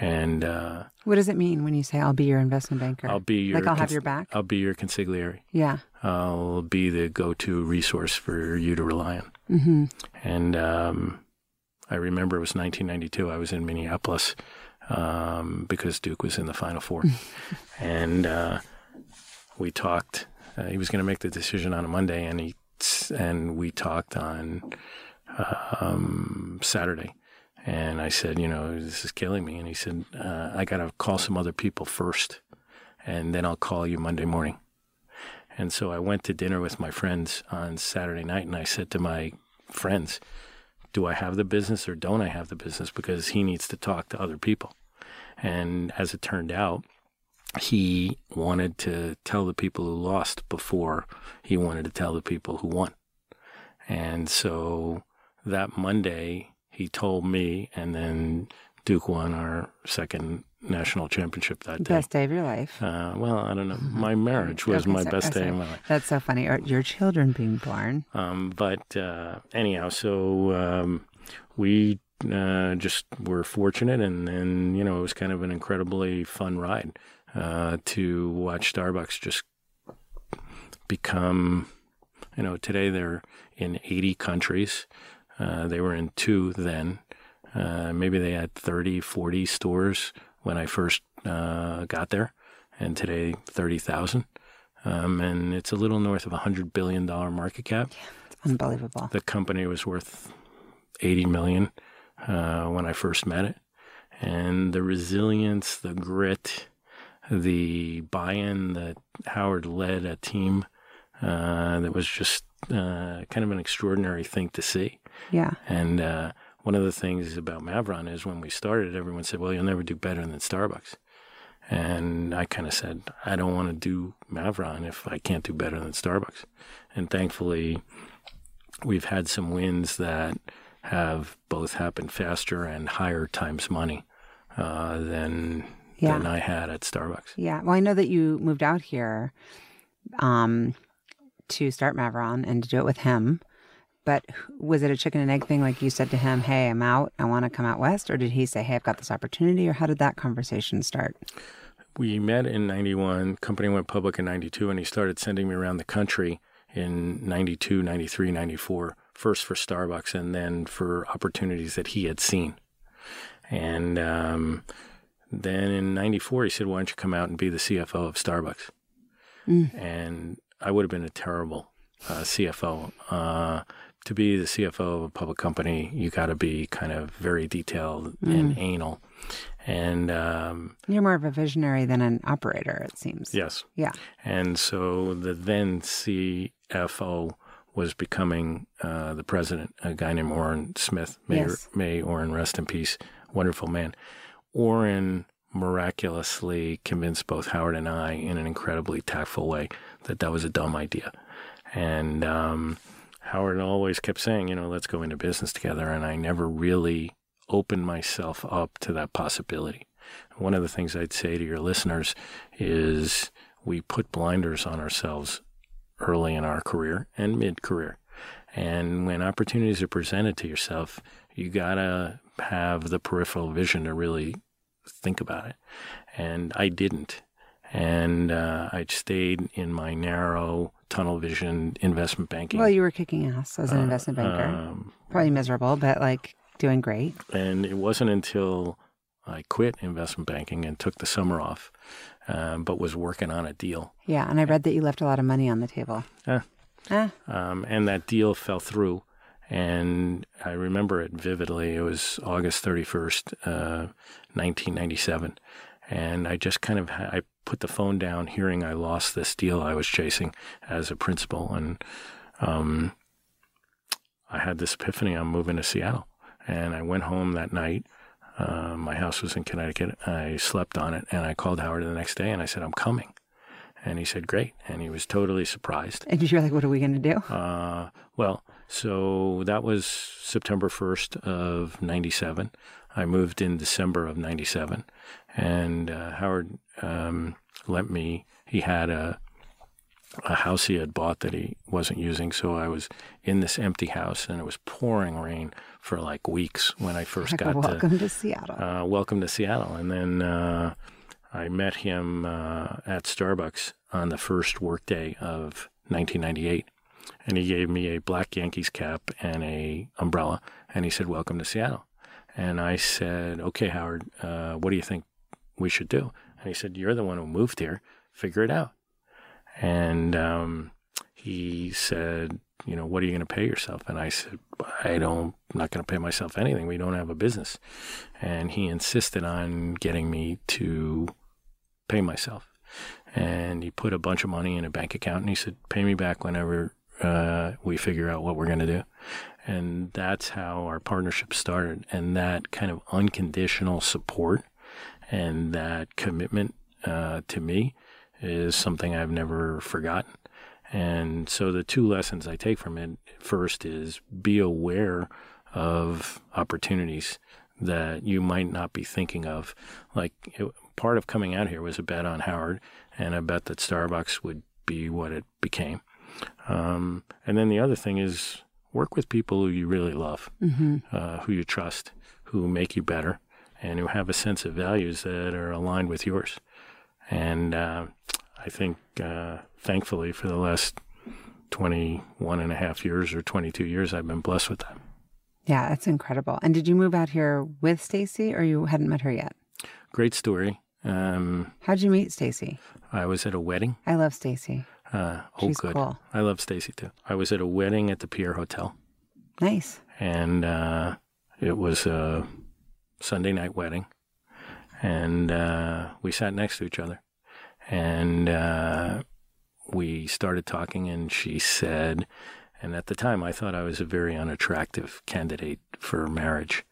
And uh, What does it mean when you say I'll be your investment banker? I'll be your like I'll have your back. I'll be your consigliere. Yeah. I'll be the go-to resource for you to rely on. Mm-hmm. And um, I remember it was 1992. I was in Minneapolis um, because Duke was in the Final Four, and uh, we talked. Uh, he was going to make the decision on a Monday, and he and we talked on um, Saturday. And I said, you know, this is killing me. And he said, uh, I got to call some other people first, and then I'll call you Monday morning. And so I went to dinner with my friends on Saturday night, and I said to my friends, Do I have the business or don't I have the business? Because he needs to talk to other people. And as it turned out, he wanted to tell the people who lost before he wanted to tell the people who won. And so that Monday, he told me, and then Duke won our second national championship that day. Best day of your life. Uh, well, I don't know. My marriage was Okay, my so- best oh, day of my life. That's so funny. Or your children being born. Um, but uh, anyhow, so um, we uh, just were fortunate, and then you know it was kind of an incredibly fun ride uh, to watch Starbucks just become. You know, today they're in 80 countries. Uh, they were in two then. Uh, maybe they had 30, 40 stores when I first uh, got there, and today 30,000. Um, and it's a little north of a $100 billion market cap. It's unbelievable. The company was worth 80 million uh, when I first met it. And the resilience, the grit, the buy-in that Howard led a team uh, that was just uh, kind of an extraordinary thing to see. Yeah. And uh, one of the things about Maveron is when we started, everyone said, "Well, you'll never do better than Starbucks." And I kind of said, "I don't want to do Maveron if I can't do better than Starbucks." And thankfully, we've had some wins that have both happened faster and higher times money uh, than Yeah. than I had at Starbucks. Yeah. Well, I know that you moved out here um, to start Maveron and to do it with him. But was it a chicken and egg thing? Like you said to him, hey, I'm out. I want to come out west. Or did he say, hey, I've got this opportunity? Or how did that conversation start? We met in 91, company went public in 92, and he started sending me around the country in 92, 93, 94, first for Starbucks and then for opportunities that he had seen. And um, then in 94, he said, Why don't you come out and be the CFO of Starbucks? And I would have been a terrible uh, CFO. Uh, to be the CFO of a public company, you got to be kind of very detailed and anal. And um, You're more of a visionary than an operator, it seems. yes, Yeah. and so the then CFO was becoming uh, the president, a guy named Orin Smith. May, Yes. may Orin rest in peace. Wonderful man. Orin miraculously convinced both Howard and I in an incredibly tactful way that that was a dumb idea. And um, Howard always kept saying, you know, let's go into business together. And I never really opened myself up to that possibility. One of the things I'd say to your listeners is we put blinders on ourselves early in our career and mid career. And when opportunities are presented to yourself, you gotta have the peripheral vision to really think about it. And I didn't. And uh, I stayed in my narrow tunnel vision investment banking. Well, you were kicking ass as an investment banker. Um, Probably miserable, but like doing great. and it wasn't until I quit investment banking and took the summer off, um, but was working on a deal. Yeah, and I read that you left a lot of money on the table. Yeah. Ah, Um, and that deal fell through. And I remember it vividly. It was August 31st, uh, 1997. And I just kind of, I put the phone down hearing I lost this deal I was chasing as a principal. And um, I had this epiphany I'm moving to Seattle. And I went home that night. Uh, my house was in Connecticut. I slept on it. And I called Howard the next day and I said, I'm coming. And he said, Great. And he was totally surprised. and you're like, what are we going to do? Uh, well, so that was September 1st of 97. I moved in December of 97. And uh, Howard um, lent me, he had a, a house he had bought that he wasn't using. So I was in this empty house and it was pouring rain for like weeks when I first got to welcome to Seattle. uh, welcome to Seattle. And then uh, I met him uh, at Starbucks on the first workday of 1998. And he gave me a black Yankees cap and a umbrella. And he said, welcome to Seattle. And I said, okay, Howard, uh, what do you think we should do? And he said, you're the one who moved here. Figure it out. And um, he said, you know, what are you going to pay yourself? And I said, I don't, I'm not going to pay myself anything. We don't have a business. And he insisted on getting me to pay myself. And he put a bunch of money in a bank account and he said, pay me back whenever uh, we figure out what we're going to do. And that's how our partnership started. And that kind of unconditional support and that commitment uh, to me is something I've never forgotten. And so the two lessons I take from it first is be aware of opportunities that you might not be thinking of. Like it, part of coming out here was a bet on Howard and a bet that Starbucks would be what it became. Um, and then the other thing is work with people who you really love, hmm uh, who you trust, who make you better, and who have a sense of values that are aligned with yours. And uh, I think, uh, thankfully, for the last 21 and a half years or 22 years, I've been blessed with that. Yeah, that's incredible. And did you move out here with Stacy or you hadn't met her yet? Great story. Um, How'd you meet Stacy? I was at a wedding. I love Stacy. Uh, oh, She's good. cool. I love Stacy too. I was at a wedding at the Pierre Hotel, Nice. and uh, it was a Sunday night wedding, and uh, we sat next to each other, and uh, we started talking, and she said, and at the time I thought I was a very unattractive candidate for marriage.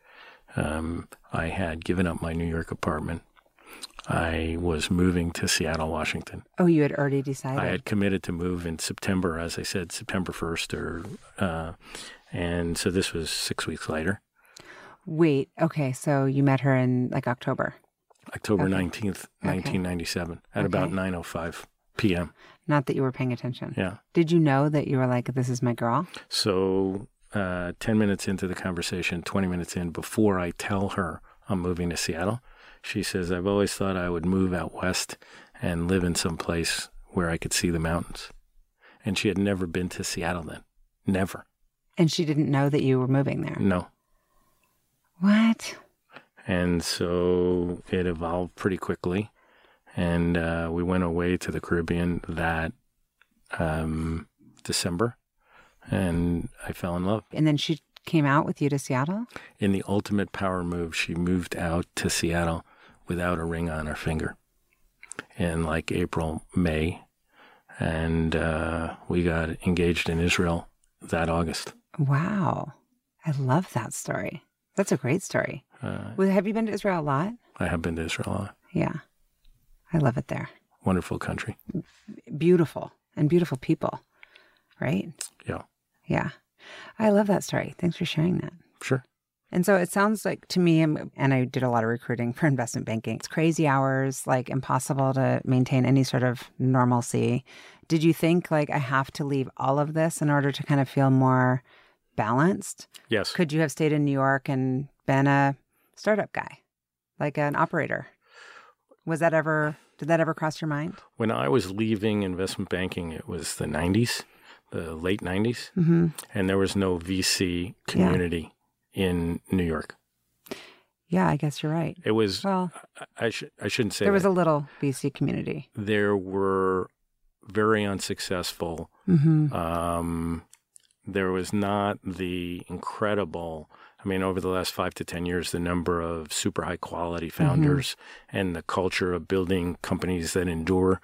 Um, I had given up my New York apartment. I was moving to Seattle, Washington. Oh, you had already decided. I had committed to move in September, as I said, September 1st, or, uh, and so this was six weeks later, Wait, okay, so you met her in like October. October 19th, 1997, at about Okay. 9.05 p.m. Not that you were paying attention. Yeah. Did you know that you were like, this is my girl? So uh, 10 minutes into the conversation, 20 minutes in, before I tell her I'm moving to Seattle, she says, I've always thought I would move out west and live in some place where I could see the mountains. And she had never been to Seattle then. Never. And she didn't know that you were moving there. No. What? And so it evolved pretty quickly. And uh, we went away to the Caribbean that um, December. And I fell in love. And then she came out with you to Seattle? In the ultimate power move, she moved out to Seattle without a ring on her finger in like April, May. And uh, we got engaged in Israel that August. Wow. I love that story. That's a great story. Uh, have you been to Israel a lot? I have been to Israel, a lot. Yeah. I love it there. wonderful country. Beautiful and beautiful people, right? Yeah, Yeah. I love that story. Thanks for sharing that. sure. And so it sounds like to me, and I did a lot of recruiting for investment banking, it's crazy hours, like impossible to maintain any sort of normalcy. Did you think, like, I have to leave all of this in order to kind of feel more balanced? Yes. Could you have stayed in New York and been a startup guy, like an operator? Was that ever, did that ever cross your mind? When I was leaving investment banking, it was the 90s, the late 90s, Mm-hmm. and there was no VC community in New York. Yeah, I guess you're right. It was, Well, I, sh- I shouldn't say there was that. a little VC community. there were very unsuccessful. Mm-hmm. Um, there was not the incredible. I mean, over the last five to ten years, the number of super high quality founders and the culture of building companies that endure.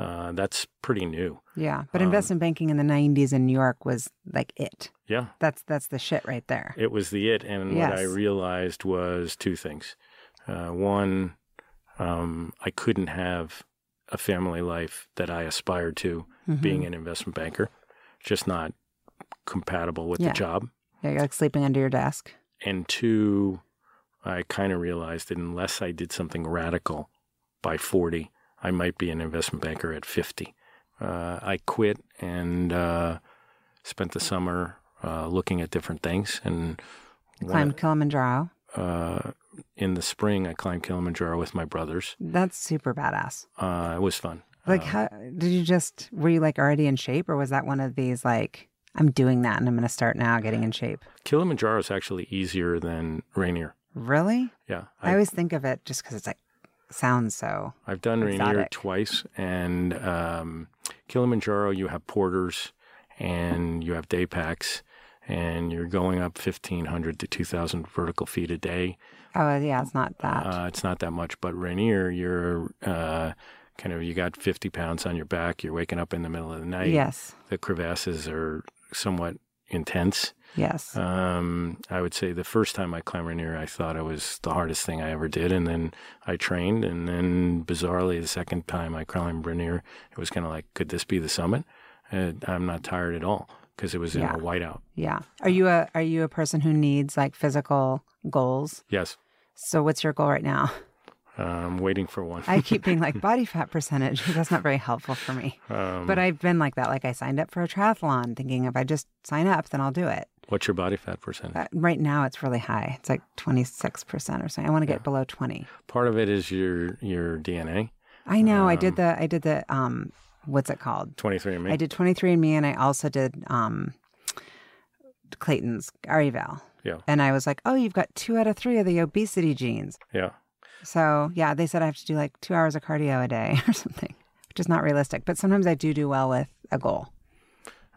Uh, that's pretty new. Yeah, but Um, investment banking in the '90s in New York was like it. Yeah, That's that's the shit right there. it was the it. And what I realized was two things. Uh, one, um, I couldn't have a family life that I aspired to Mhm. being an investment banker. Just not compatible with Yeah. the job. yeah, you're like sleeping under your desk. And two, I kind of realized that unless I did something radical by 40, I might be an investment banker at 50. Uh, I quit and uh, spent the summer uh, looking at different things. And Climbed Kilimanjaro. uh, in the spring, I climbed Kilimanjaro with my brothers. That's super badass. Uh, it was fun. Like, Uh, how did you just were you like already in shape, or was that one of these like I'm doing that and I'm going to start now getting in shape? Kilimanjaro is actually easier than Rainier. Really? Yeah, I, always think of it just because it's like sounds so. I've done Rainier twice, and um, Kilimanjaro, you have porters and you have day packs, and you're going up 1,500 to 2,000 vertical feet a day. Oh yeah, it's not that. Uh, it's not that much, but Rainier, you're uh, kind of, you got 50 pounds on your back, you're waking up in the middle of the night. yes. The crevasses are somewhat intense. Yes. Um, I would say the first time I climbed Rainier, I thought it was the hardest thing I ever did, and then I trained, and then bizarrely, the second time I climbed Rainier, it was kind of like, could this be the summit? And I'm not tired at all because it was in Yeah. a whiteout. yeah. Are you a are you a person who needs like physical goals? Yes, So what's your goal right now? I'm waiting for one. I keep being like body fat percentage. That's not very helpful for me. um, But I've been like that. Like I signed up for a triathlon, thinking if I just sign up, then I'll do it. What's your body fat percentage? Uh, right now, it's really high. It's like twenty six percent or something. I want to get below twenty. Part of it is your your DNA, I know. I Um, did the. I did the. Um, what's it called? 23andMe. I did twenty three and Me, and I also did um, Clayton's Arivale. Yeah. And I was like, oh, you've got two out of three of the obesity genes. Yeah, So yeah, they said I have to do like two hours of cardio a day or something, which is not realistic. But sometimes I do do well with a goal.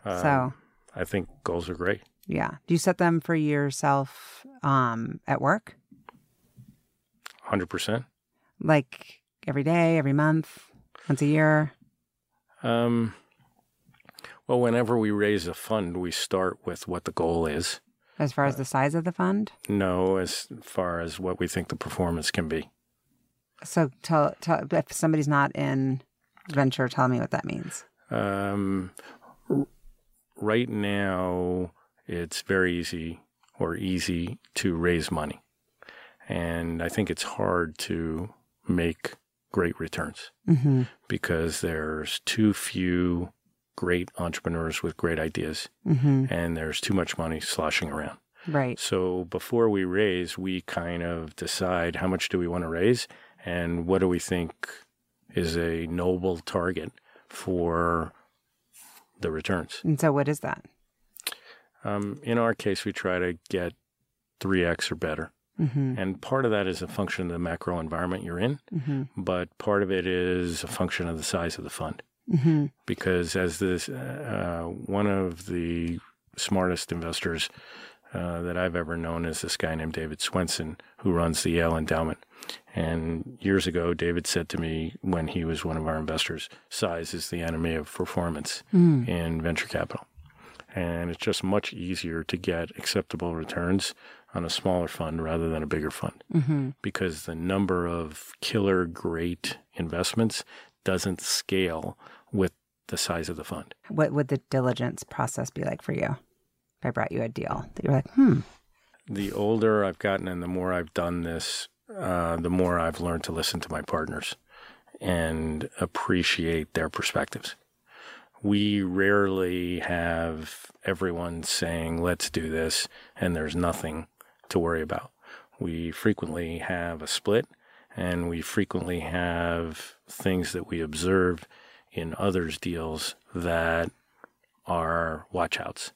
Um, so I think goals are great. Yeah, do you set them for yourself um, at work, 100%. like every day, every month, once a year? Um, well, whenever we raise a fund, we start with what the goal is. As far as the size of the fund, No, as far as what we think the performance can be. so tell, tell if somebody's not in venture, tell me what that means. Um, right now, it's very easy or easy to raise money. And I think it's hard to make great returns hmm because there's too few great entrepreneurs with great ideas hmm and there's too much money sloshing around. Right. So before we raise, we kind of decide how much do we want to raise and what do we think is a noble target for the returns. And so, what is that? Um, in our case, we try to get 3x or better. hmm And part of that is a function of the macro environment you're in, hmm but part of it is a function of the size of the fund. hmm because as this uh, one of the smartest investors uh, that I've ever known is this guy named David Swensen who runs the Yale Endowment. And years ago, David said to me when he was one of our investors, "Size is the enemy of performance Mm. in venture capital." And it's just much easier to get acceptable returns on a smaller fund rather than a bigger fund hmm because the number of killer great investments doesn't scale with the size of the fund. What would the diligence process be like for you? If I brought you a deal that you're like, hmm, the older I've gotten and the more I've done this, uh, the more I've learned to listen to my partners and appreciate their perspectives. We rarely have everyone saying, let's do this, and there's nothing to worry about. We frequently have a split, and we frequently have things that we observe in others' deals that are watchouts.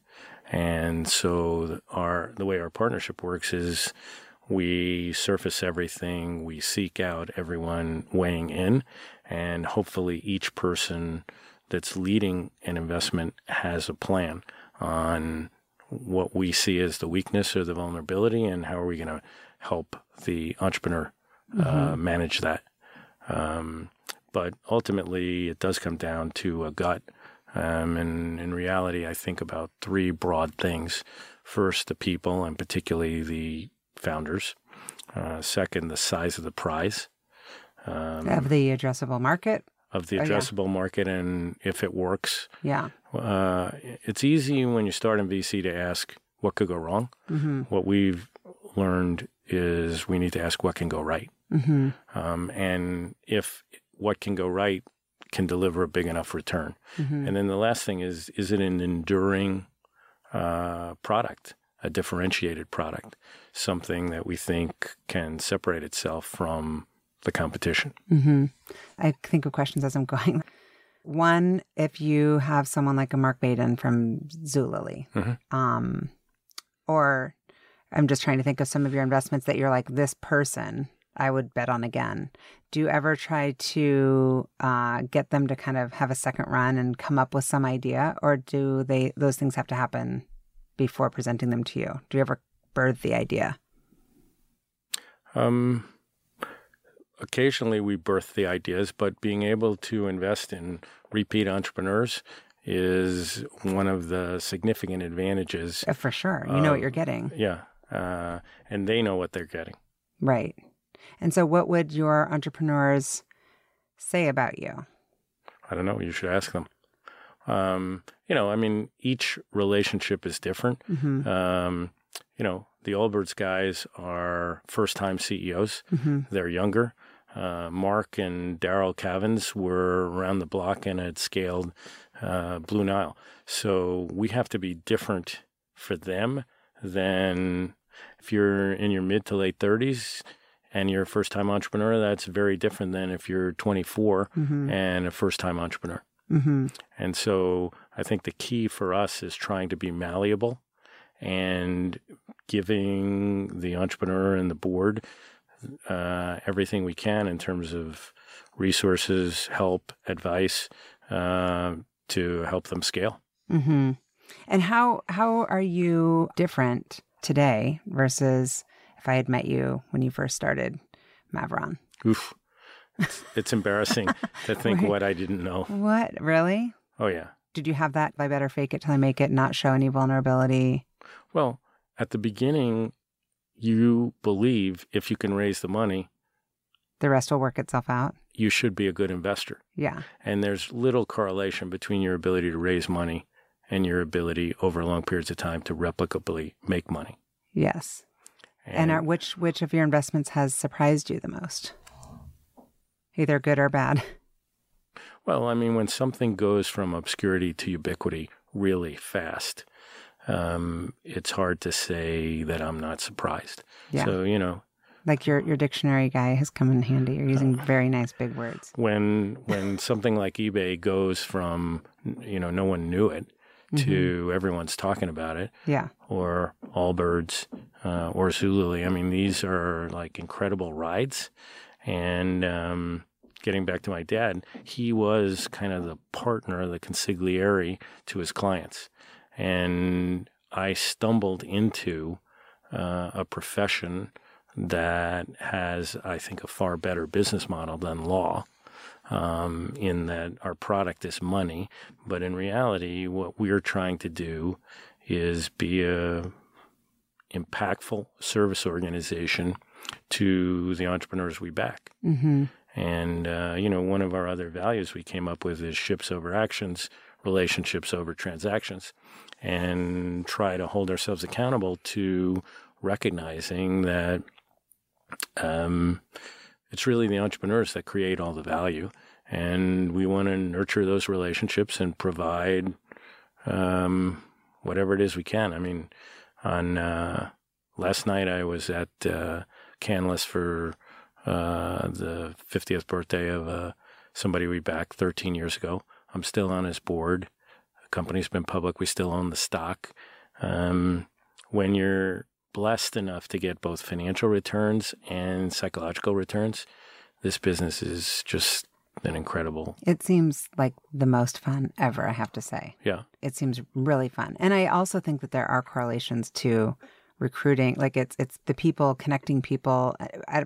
And so our the way our partnership works is we surface everything, we seek out everyone weighing in, and hopefully each person that's leading an investment has a plan on what we see as the weakness or the vulnerability and how are we going to help the entrepreneur uh, mm-hmm. manage that. Um, but ultimately, it does come down to a gut. Um, and in reality, I think about three broad things. First, the people, and particularly the founders. Uh, second, the size of the prize. Um, of the addressable market. Of the addressable oh, yeah. market, and if it works. Yeah. Uh, it's easy when you start in VC to ask what could go wrong. Mm-hmm. What we've learned is we need to ask what can go right. Mm-hmm. Um, and if what can go right can deliver a big enough return. Mm-hmm. And then the last thing is is it an enduring uh, product, a differentiated product, something that we think can separate itself from the competition? Mm-hmm. I think of questions as I'm going. One, if you have someone like a Mark Vadon from Zulily, mm-hmm. um, or I'm just trying to think of some of your investments that you're like, this person I would bet on again. Do you ever try to uh, get them to kind of have a second run and come up with some idea, or do they those things have to happen before presenting them to you? Do you ever birth the idea? Um, occasionally we birth the ideas, but being able to invest in repeat entrepreneurs is one of the significant advantages. For sure, you know what you're getting. Yeah, uh, and they know what they're getting. Right. And so, what would your entrepreneurs say about you? I don't know. You should ask them. Um, you know, I mean, each relationship is different. Mm-hmm. Um, you know, the Allbirds guys are first time CEOs, mm-hmm. they're younger. Uh, Mark and Darrell Cavens were around the block and had scaled uh, Blue Nile. So we have to be different for them than if you're in your mid to late 30s and you're a first time entrepreneur, that's very different than if you're 24 mm-hmm. and a first time entrepreneur. Mm-hmm. And so I think the key for us is trying to be malleable and giving the entrepreneur and the board uh, everything we can in terms of resources, help, advice uh, to help them scale. Mm-hmm. And how how are you different today versus if I had met you when you first started Maveron. Oof. It's, it's embarrassing to think right. what I didn't know. What? Really? Oh, yeah. Did you have that? I better fake it till I make it, not show any vulnerability? Well, at the beginning, you believe if you can raise the money, the rest will work itself out. You should be a good investor. Yeah. And there's little correlation between your ability to raise money and your ability over long periods of time to replicably make money. Yes. And, and which which of your investments has surprised you the most? Either good or bad. Well, I mean, when something goes from obscurity to ubiquity really fast, um, it's hard to say that I'm not surprised. Yeah. So, you know, like your your dictionary guy has come in handy. You're using uh, very nice big words. When when something like eBay goes from you know no one knew it to mm-hmm. everyone's talking about it. Yeah. Or Allbirds uh, or Zulily. I mean, these are like incredible rides. And um, getting back to my dad, he was kind of the partner, the consigliere to his clients. And I stumbled into uh, a profession that has, I think, a far better business model than law um, in that our product is money, but in reality, what we're trying to do is be a impactful service organization to the entrepreneurs we back. Mm-hmm. And uh, you know, one of our other values we came up with is ships over actions, relationships over transactions, and try to hold ourselves accountable to recognizing that um, it's really the entrepreneurs that create all the value. And we want to nurture those relationships and provide um, whatever it is we can. I mean, on uh, last night I was at uh, Canlis for uh, the 50th birthday of uh, somebody we backed 13 years ago. I'm still on his board. The company's been public. We still own the stock. Um, when you're blessed enough to get both financial returns and psychological returns, this business is just an incredible. It seems like the most fun ever, I have to say. Yeah. It seems really fun. And I also think that there are correlations to recruiting like it's it's the people connecting people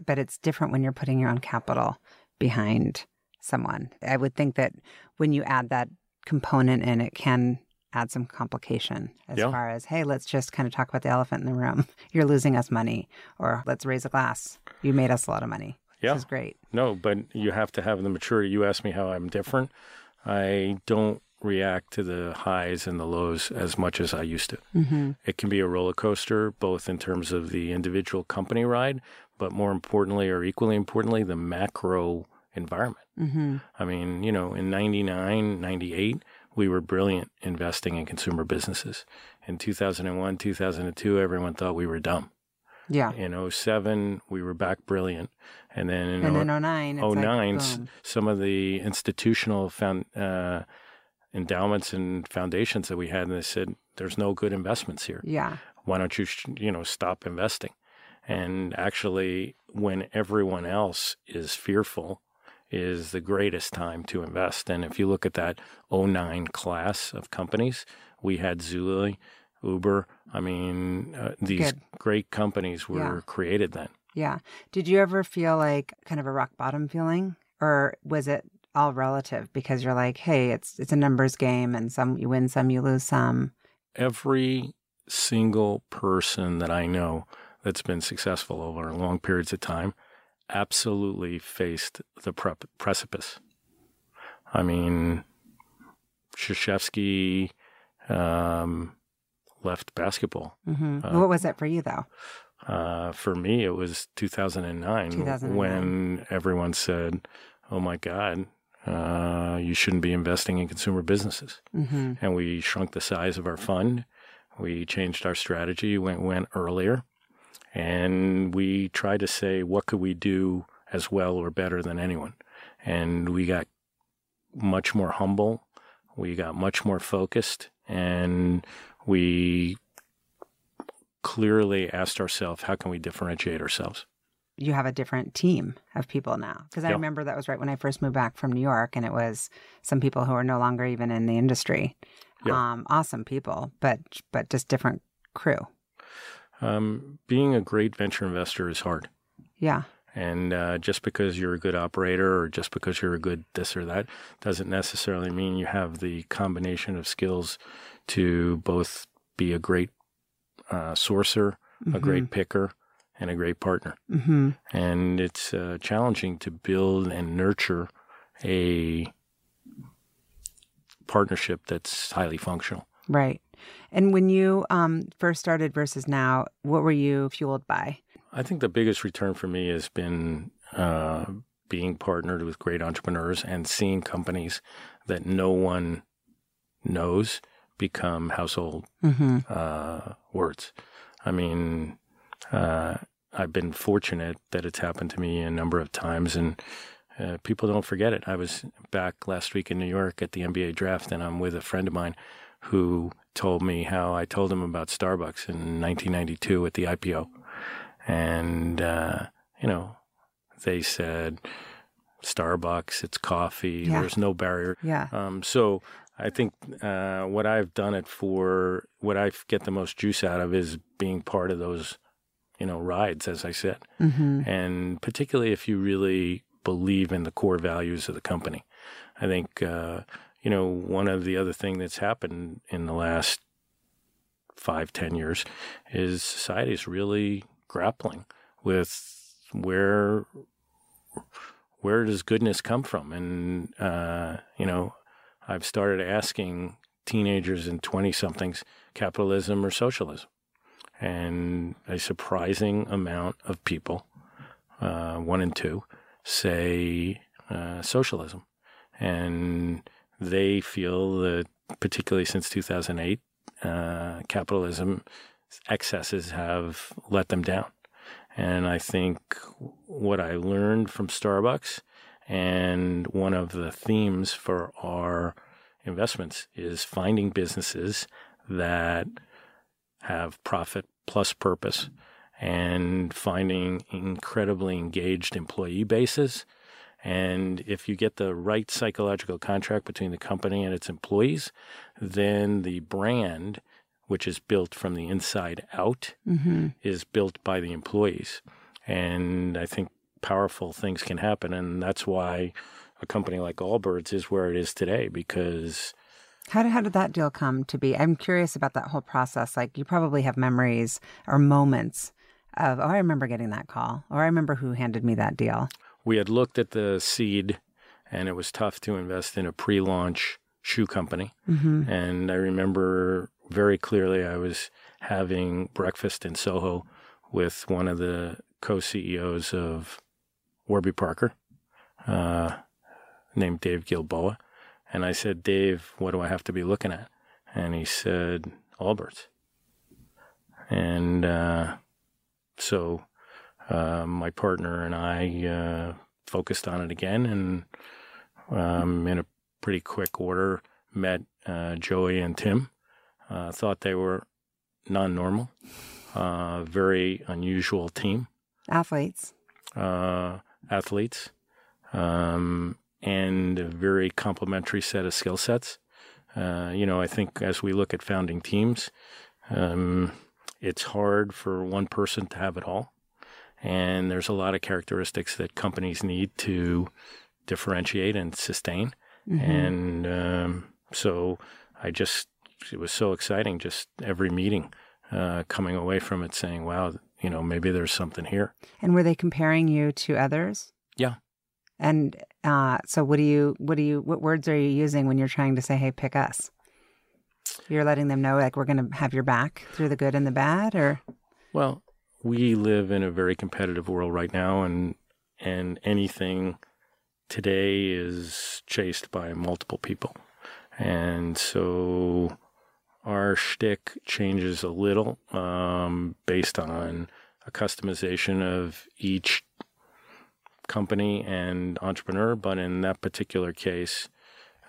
but it's different when you're putting your own capital behind someone. I would think that when you add that component in it can add some complication as Yeah. far as hey let's just kind of talk about the elephant in the room you're losing us money or let's raise a glass you made us a lot of money Yeah. is great No, but you have to have the maturity. You asked me how I'm different. I don't react to the highs and the lows as much as I used to. mm-hmm. It can be a roller coaster, both in terms of the individual company ride, but more importantly, or equally importantly, the macro environment. Mm-hmm. I mean, you know, in 99, 98, we were brilliant investing in consumer businesses. In 2001, 2002, everyone thought we were dumb. yeah In 07, we were back brilliant. And then in and o- then 09 it's oh like, s boom. some of the institutional found uh, endowments and foundations that we had, and they said, "There's no good investments here. yeah Why don't you, sh- you know, stop investing?" And actually, when everyone else is fearful, is the greatest time to invest. And if you look at that 09 class of companies, we had Zulily, Uber. I mean, uh, these Good. great companies were Yeah. created then. Yeah. Did you ever feel like kind of a rock bottom feeling or was it all relative because you're like, "Hey, it's it's a numbers game and some you win some, you lose some." every single person that I know that's been successful over long periods of time absolutely faced the pre- precipice. I mean, Krzyzewski um, left basketball. hmm Uh, what was it for you though? Uh, for me, it was 2009, 2009. when everyone said, "Oh my God, uh, you shouldn't be investing in consumer businesses." hmm and we shrunk the size of our fund. We changed our strategy, went went earlier, and we tried to say what could we do as well or better than anyone. And we got much more humble. We got much more focused, and we clearly asked ourselves, how can we differentiate ourselves? You have a different team of people now because I Yeah. remember that was right when I first moved back from New York and it was some people who are no longer even in the industry. Yeah. Um awesome people, but but just different crew. Um, being a great venture investor is hard. Yeah. And uh, just because you're a good operator or just because you're a good this or that doesn't necessarily mean you have the combination of skills to both be a great uh, sourcer, a great picker, and a great partner. hmm And it's uh, challenging to build and nurture a partnership that's highly functional. Right. And when you um, first started versus now, what were you fueled by? I think the biggest return for me has been uh, being partnered with great entrepreneurs and seeing companies that no one knows become household Mm-hmm. uh, words. I mean, uh, I've been fortunate that it's happened to me a number of times, and uh, people don't forget it. I was back last week in New York at the NBA draft, and I'm with a friend of mine who told me how I told him about Starbucks in 1992 at the IPO. And, uh, you know, they said, Starbucks, it's coffee, Yeah. there's no barrier. Yeah. Um, so I think uh, what I've done it for, what I get the most juice out of is being part of those, you know, rides, as I said. Mm-hmm. And particularly if you really believe in the core values of the company. I think, uh, you know, one of the other thing that's happened in the last five, ten years is society is really grappling with where where does goodness come from? And uh, you know, I've started asking teenagers and twenty somethings capitalism or socialism. and a surprising amount of people, uh, one and two, say uh, socialism. And they feel that, particularly since 2008, uh, capitalism excesses have let them down. And I think what I learned from Starbucks and one of the themes for our investments is finding businesses that have profit plus purpose and finding incredibly engaged employee bases. And if you get the right psychological contract between the company and its employees, then the brand, which is built from the inside out, mm-hmm. is built by the employees. And I think powerful things can happen. And that's why a company like Allbirds is where it is today because. How did, how did that deal come to be? I'm curious about that whole process. Like, you probably have memories or moments of, oh, I remember getting that call, or I remember who handed me that deal. We had looked at the seed, and it was tough to invest in a pre launch shoe company. Mm-hmm. And I remember very clearly I was having breakfast in Soho with one of the co CEOs of Warby Parker. Uh, named Dave Gilboa. And I said, Dave, what do I have to be looking at? And he said, Allbirds. And uh, so uh, my partner and I uh, focused on it again and um, in a pretty quick order met uh, Joey and Tim. Uh, thought they were non normal, uh, very unusual team. Athletes. athletes. Um, and a very complementary set of skill sets. Uh, you know, I think as we look at founding teams, um, it's hard for one person to have it all. And there's a lot of characteristics that companies need to differentiate and sustain. Mm-hmm. And um, so I just, it was so exciting just every meeting uh, coming away from it saying, wow, you know, maybe there's something here. And were they comparing you to others? Yeah. And uh, so, what do you, what do you, what words are you using when you're trying to say, "Hey, pick us"? You're letting them know like we're going to have your back through the good and the bad, or well, we live in a very competitive world right now, and and anything today is chased by multiple people, and so our shtick changes a little um, based on a customization of each company and entrepreneur, but in that particular case,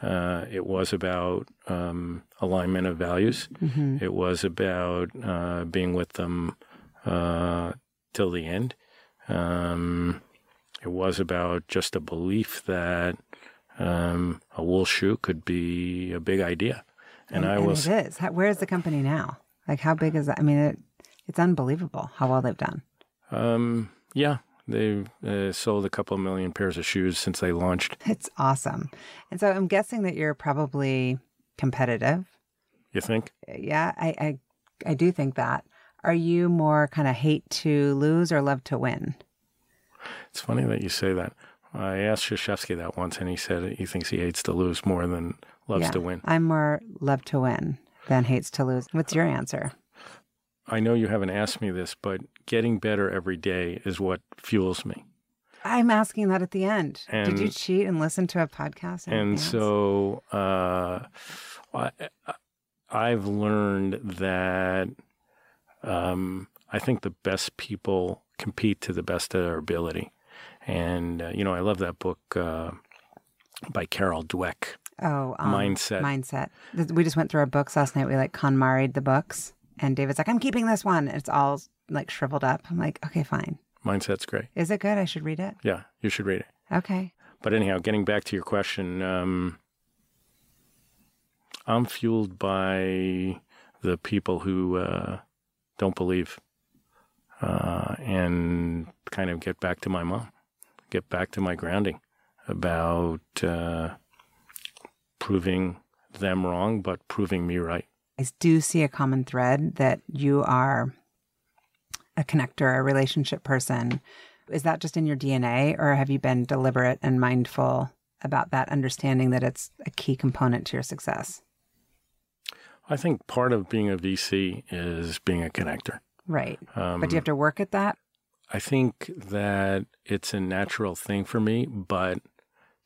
uh, it was about um, alignment of values. Mm-hmm. It was about uh, being with them uh, till the end. Um, it was about just a belief that um, a wool shoe could be a big idea. And, and I was. it is. How, where is the company now? Like, how big is that? I mean, it, it's unbelievable how well they've done. Um, yeah, They've uh, sold a couple million pairs of shoes since they launched. It's awesome. And so I'm guessing that you're probably competitive. You think? Yeah, I, I, I do think that. Are you more kind of hate to lose or love to win? It's funny that you say that. I asked Krzyzewski that once, and he said he thinks he hates to lose more than loves yeah, to win. I'm more love to win than hates to lose. What's your answer? I know you haven't asked me this, but getting better every day is what fuels me. I'm asking that at the end. And, Did you cheat and listen to a podcast? And so uh, I, I've learned that um, I think the best people compete to the best of their ability. And, uh, you know, I love that book uh, by Carol Dweck. Oh, um, Mindset. Mindset. We just went through our books last night. We like KonMari'd the books. And David's like, I'm keeping this one. It's all like shriveled up. I'm like, okay, fine. Mindset's great. Is it good? I should read it. Yeah, you should read it. Okay. But anyhow, getting back to your question, um, I'm fueled by the people who uh, don't believe uh, and kind of get back to my mom, get back to my grounding about uh, proving them wrong, but proving me right. I do see a common thread that you are a connector, a relationship person. Is that just in your DNA, or have you been deliberate and mindful about that, understanding that it's a key component to your success? I think part of being a VC is being a connector. Right. Um, but do you have to work at that? I think that it's a natural thing for me, but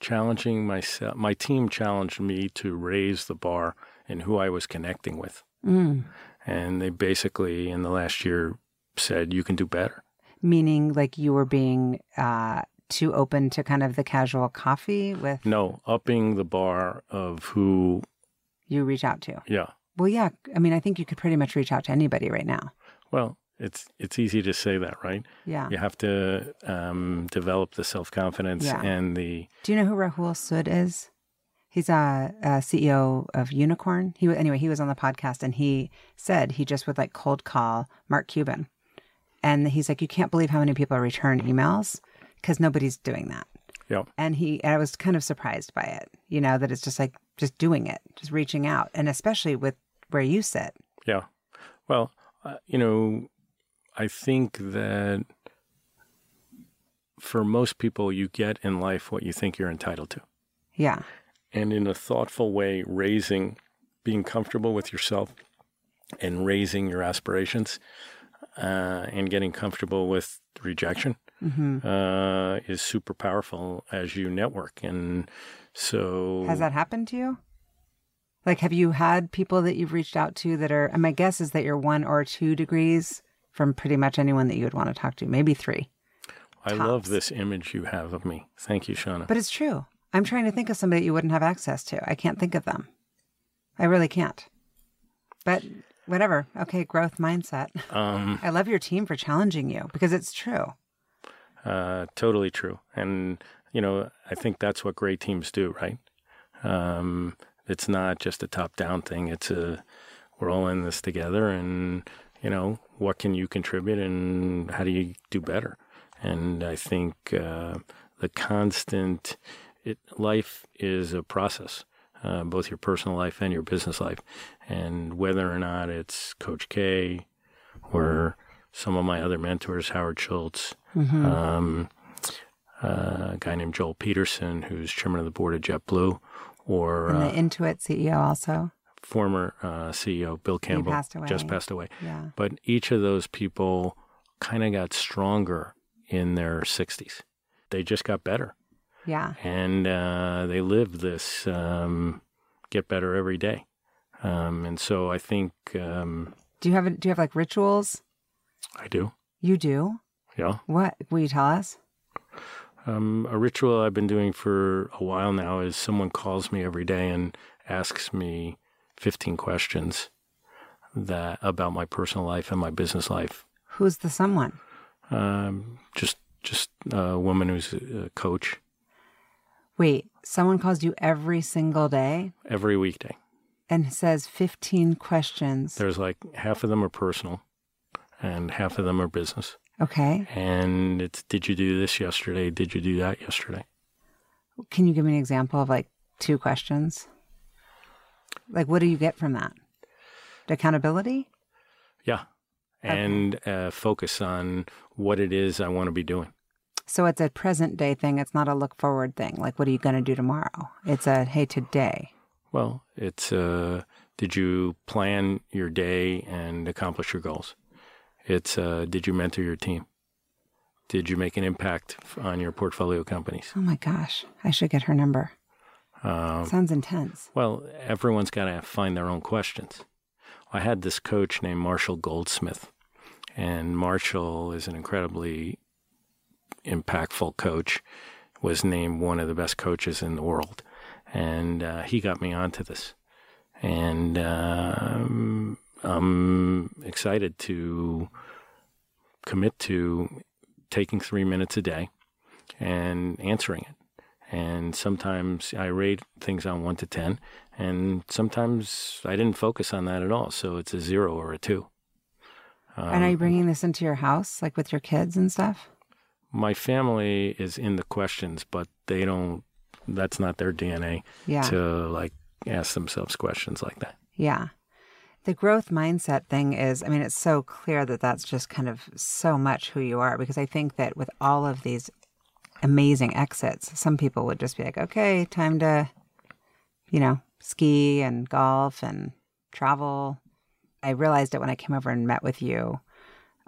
challenging myself, my team challenged me to raise the bar in who I was connecting with. Mm. And they basically, in the last year, said, you can do better. Meaning, like you were being uh, too open to kind of the casual coffee with No, upping the bar of who, you reach out to. yeah. Well, yeah. I mean, I think you could pretty much reach out to anybody right now. Well, it's it's easy to say that, right? Yeah. You have to um, develop the self confidence Yeah. and the Do you know who Rahul Sood is? He's a, a CEO of Unikrn. He anyway, he was on the podcast and he said he just would like cold call Mark Cuban, and he's like, you can't believe how many people return emails because nobody's doing that. yeah. And he, and I was kind of surprised by it. You know that it's just like just doing it, just reaching out, and especially with where you sit. Yeah. Well, uh, you know, I think that for most people, you get in life what you think you're entitled to. Yeah, And in a thoughtful way, raising, being comfortable with yourself and raising your aspirations uh, and getting comfortable with rejection hmm uh, is super powerful as you network. And so, has that happened to you? Like, have you had people that you've reached out to that are? And my guess is that you're one or two degrees from pretty much anyone that you would want to talk to, maybe three. I love this image you have of me. Thank you, Shauna. But it's true. I'm trying to think of somebody that you wouldn't have access to. I can't think of them. I really can't. But whatever. Okay, growth mindset. Um, I love your team for challenging you because it's true. Uh, totally true. And, you know, I think that's what great teams do, right? Um, it's not just a top down thing. It's a, we're all in this together and, you know, what can you contribute and how do you do better? And I think uh, the constant, it, life is a process, uh, both your personal life and your business life. And whether or not it's Coach K or some of my other mentors, Howard Schultz, um, uh, a guy named Joel Peterson, who's chairman of the board of JetBlue, or And uh, the Intuit CEO also. former uh, CEO Bill Campbell, passed away. just passed away. Yeah. But each of those people kind of got stronger in their 60s. They just got better. Yeah. And uh, they lived this um, get better every day. Um, and so I think um, Do you have do you have like rituals? I do. You do? Yeah. What? Will you tell us? Um, a ritual I've been doing for a while now is someone calls me every day and asks me 15 questions that about my personal life and my business life. Who's the someone? Um, just just a woman who's a coach Wait, someone calls you every single day every weekday. and says 15 questions. There's like half of them are personal and half of them are business. Okay. And it's did you do this yesterday? Did you do that yesterday? Can you give me an example of like two questions? Like, what do you get from that? Accountability? Yeah. And uh, focus on what it is I want to be doing. So it's a present day thing. It's not a look forward thing. Like, what are you going to do tomorrow? It's a, hey, today. Well, it's uh, did you plan your day and accomplish your goals? It's uh, did you mentor your team? Did you make an impact on your portfolio companies? Oh my gosh. I should get her number. Um, Sounds intense. well, everyone's got to find their own questions. I had this coach named Marshall Goldsmith, and Marshall is an incredibly impactful coach. Was named one of the best coaches in the world, and uh, he got me onto this. And um, I'm excited to commit to taking three minutes a day and answering it. And sometimes I rate things on one to 10, and sometimes I didn't focus on that at all. So it's a zero or a two. and are you Um, bringing this into your house, like with your kids and stuff? my family is in the questions, but they don't, that's not their DNA Yeah. to like ask themselves questions like that. Yeah. The growth mindset thing is, I mean, it's so clear that that's just kind of so much who you are because I think that with all of these amazing exits, some people would just be like, okay, time to, you know, ski and golf and travel. I realized it when I came over and met with you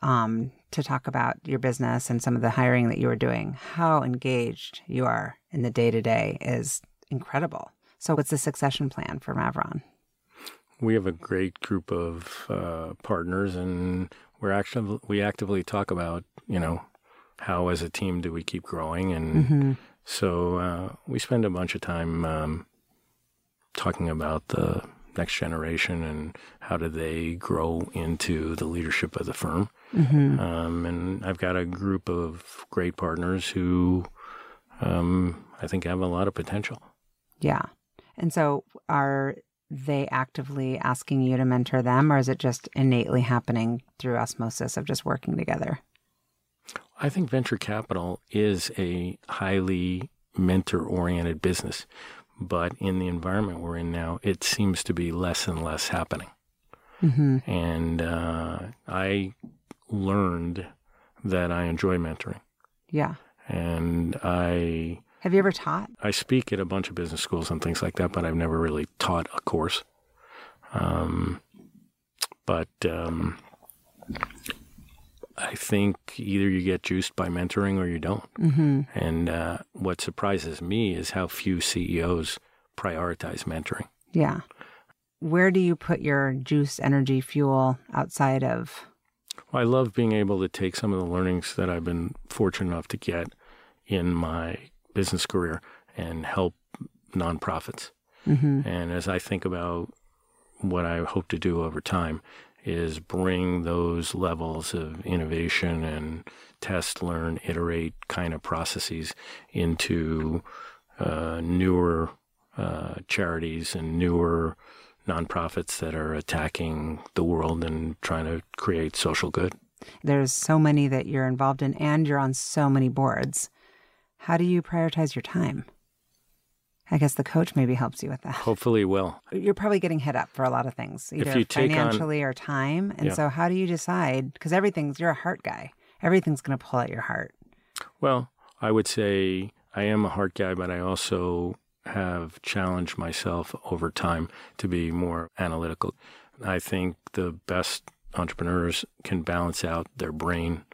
um, to talk about your business and some of the hiring that you were doing. How engaged you are in the day to day is incredible. So, what's the succession plan for Maveron? We have a great group of uh, partners, and we're actually we actively talk about you know how as a team do we keep growing, and mm-hmm. so uh, we spend a bunch of time um, talking about the next generation and how do they grow into the leadership of the firm. Mm-hmm. Um, and I've got a group of great partners who um, I think have a lot of potential. Yeah. And so are they actively asking you to mentor them, or is it just innately happening through osmosis of just working together? I think venture capital is a highly mentor oriented business. But in the environment we're in now, it seems to be less and less happening. Mm-hmm. And uh, I learned that I enjoy mentoring. Yeah. And I. Have you ever taught? I speak at a bunch of business schools and things like that, but I've never really taught a course. Um, but um, I think either you get juiced by mentoring or you don't. Mm-hmm. And uh, what surprises me is how few CEOs prioritize mentoring. Yeah. Where do you put your juice, energy, fuel outside of? Well, I love being able to take some of the learnings that I've been fortunate enough to get in my business career and help nonprofits. Mm-hmm. And as I think about what I hope to do over time, is bring those levels of innovation and test, learn, iterate kind of processes into uh, newer uh, charities and newer nonprofits that are attacking the world and trying to create social good. There's so many that you're involved in, and you're on so many boards. How do you prioritize your time? I guess the coach maybe helps you with that. Hopefully, will. You're probably getting hit up for a lot of things, either financially on, or time. And yeah. so, how do you decide? Because everything's, you're a heart guy. Everything's going to pull at your heart. Well, I would say I am a heart guy, but I also have challenged myself over time to be more analytical. I think the best entrepreneurs can balance out their brain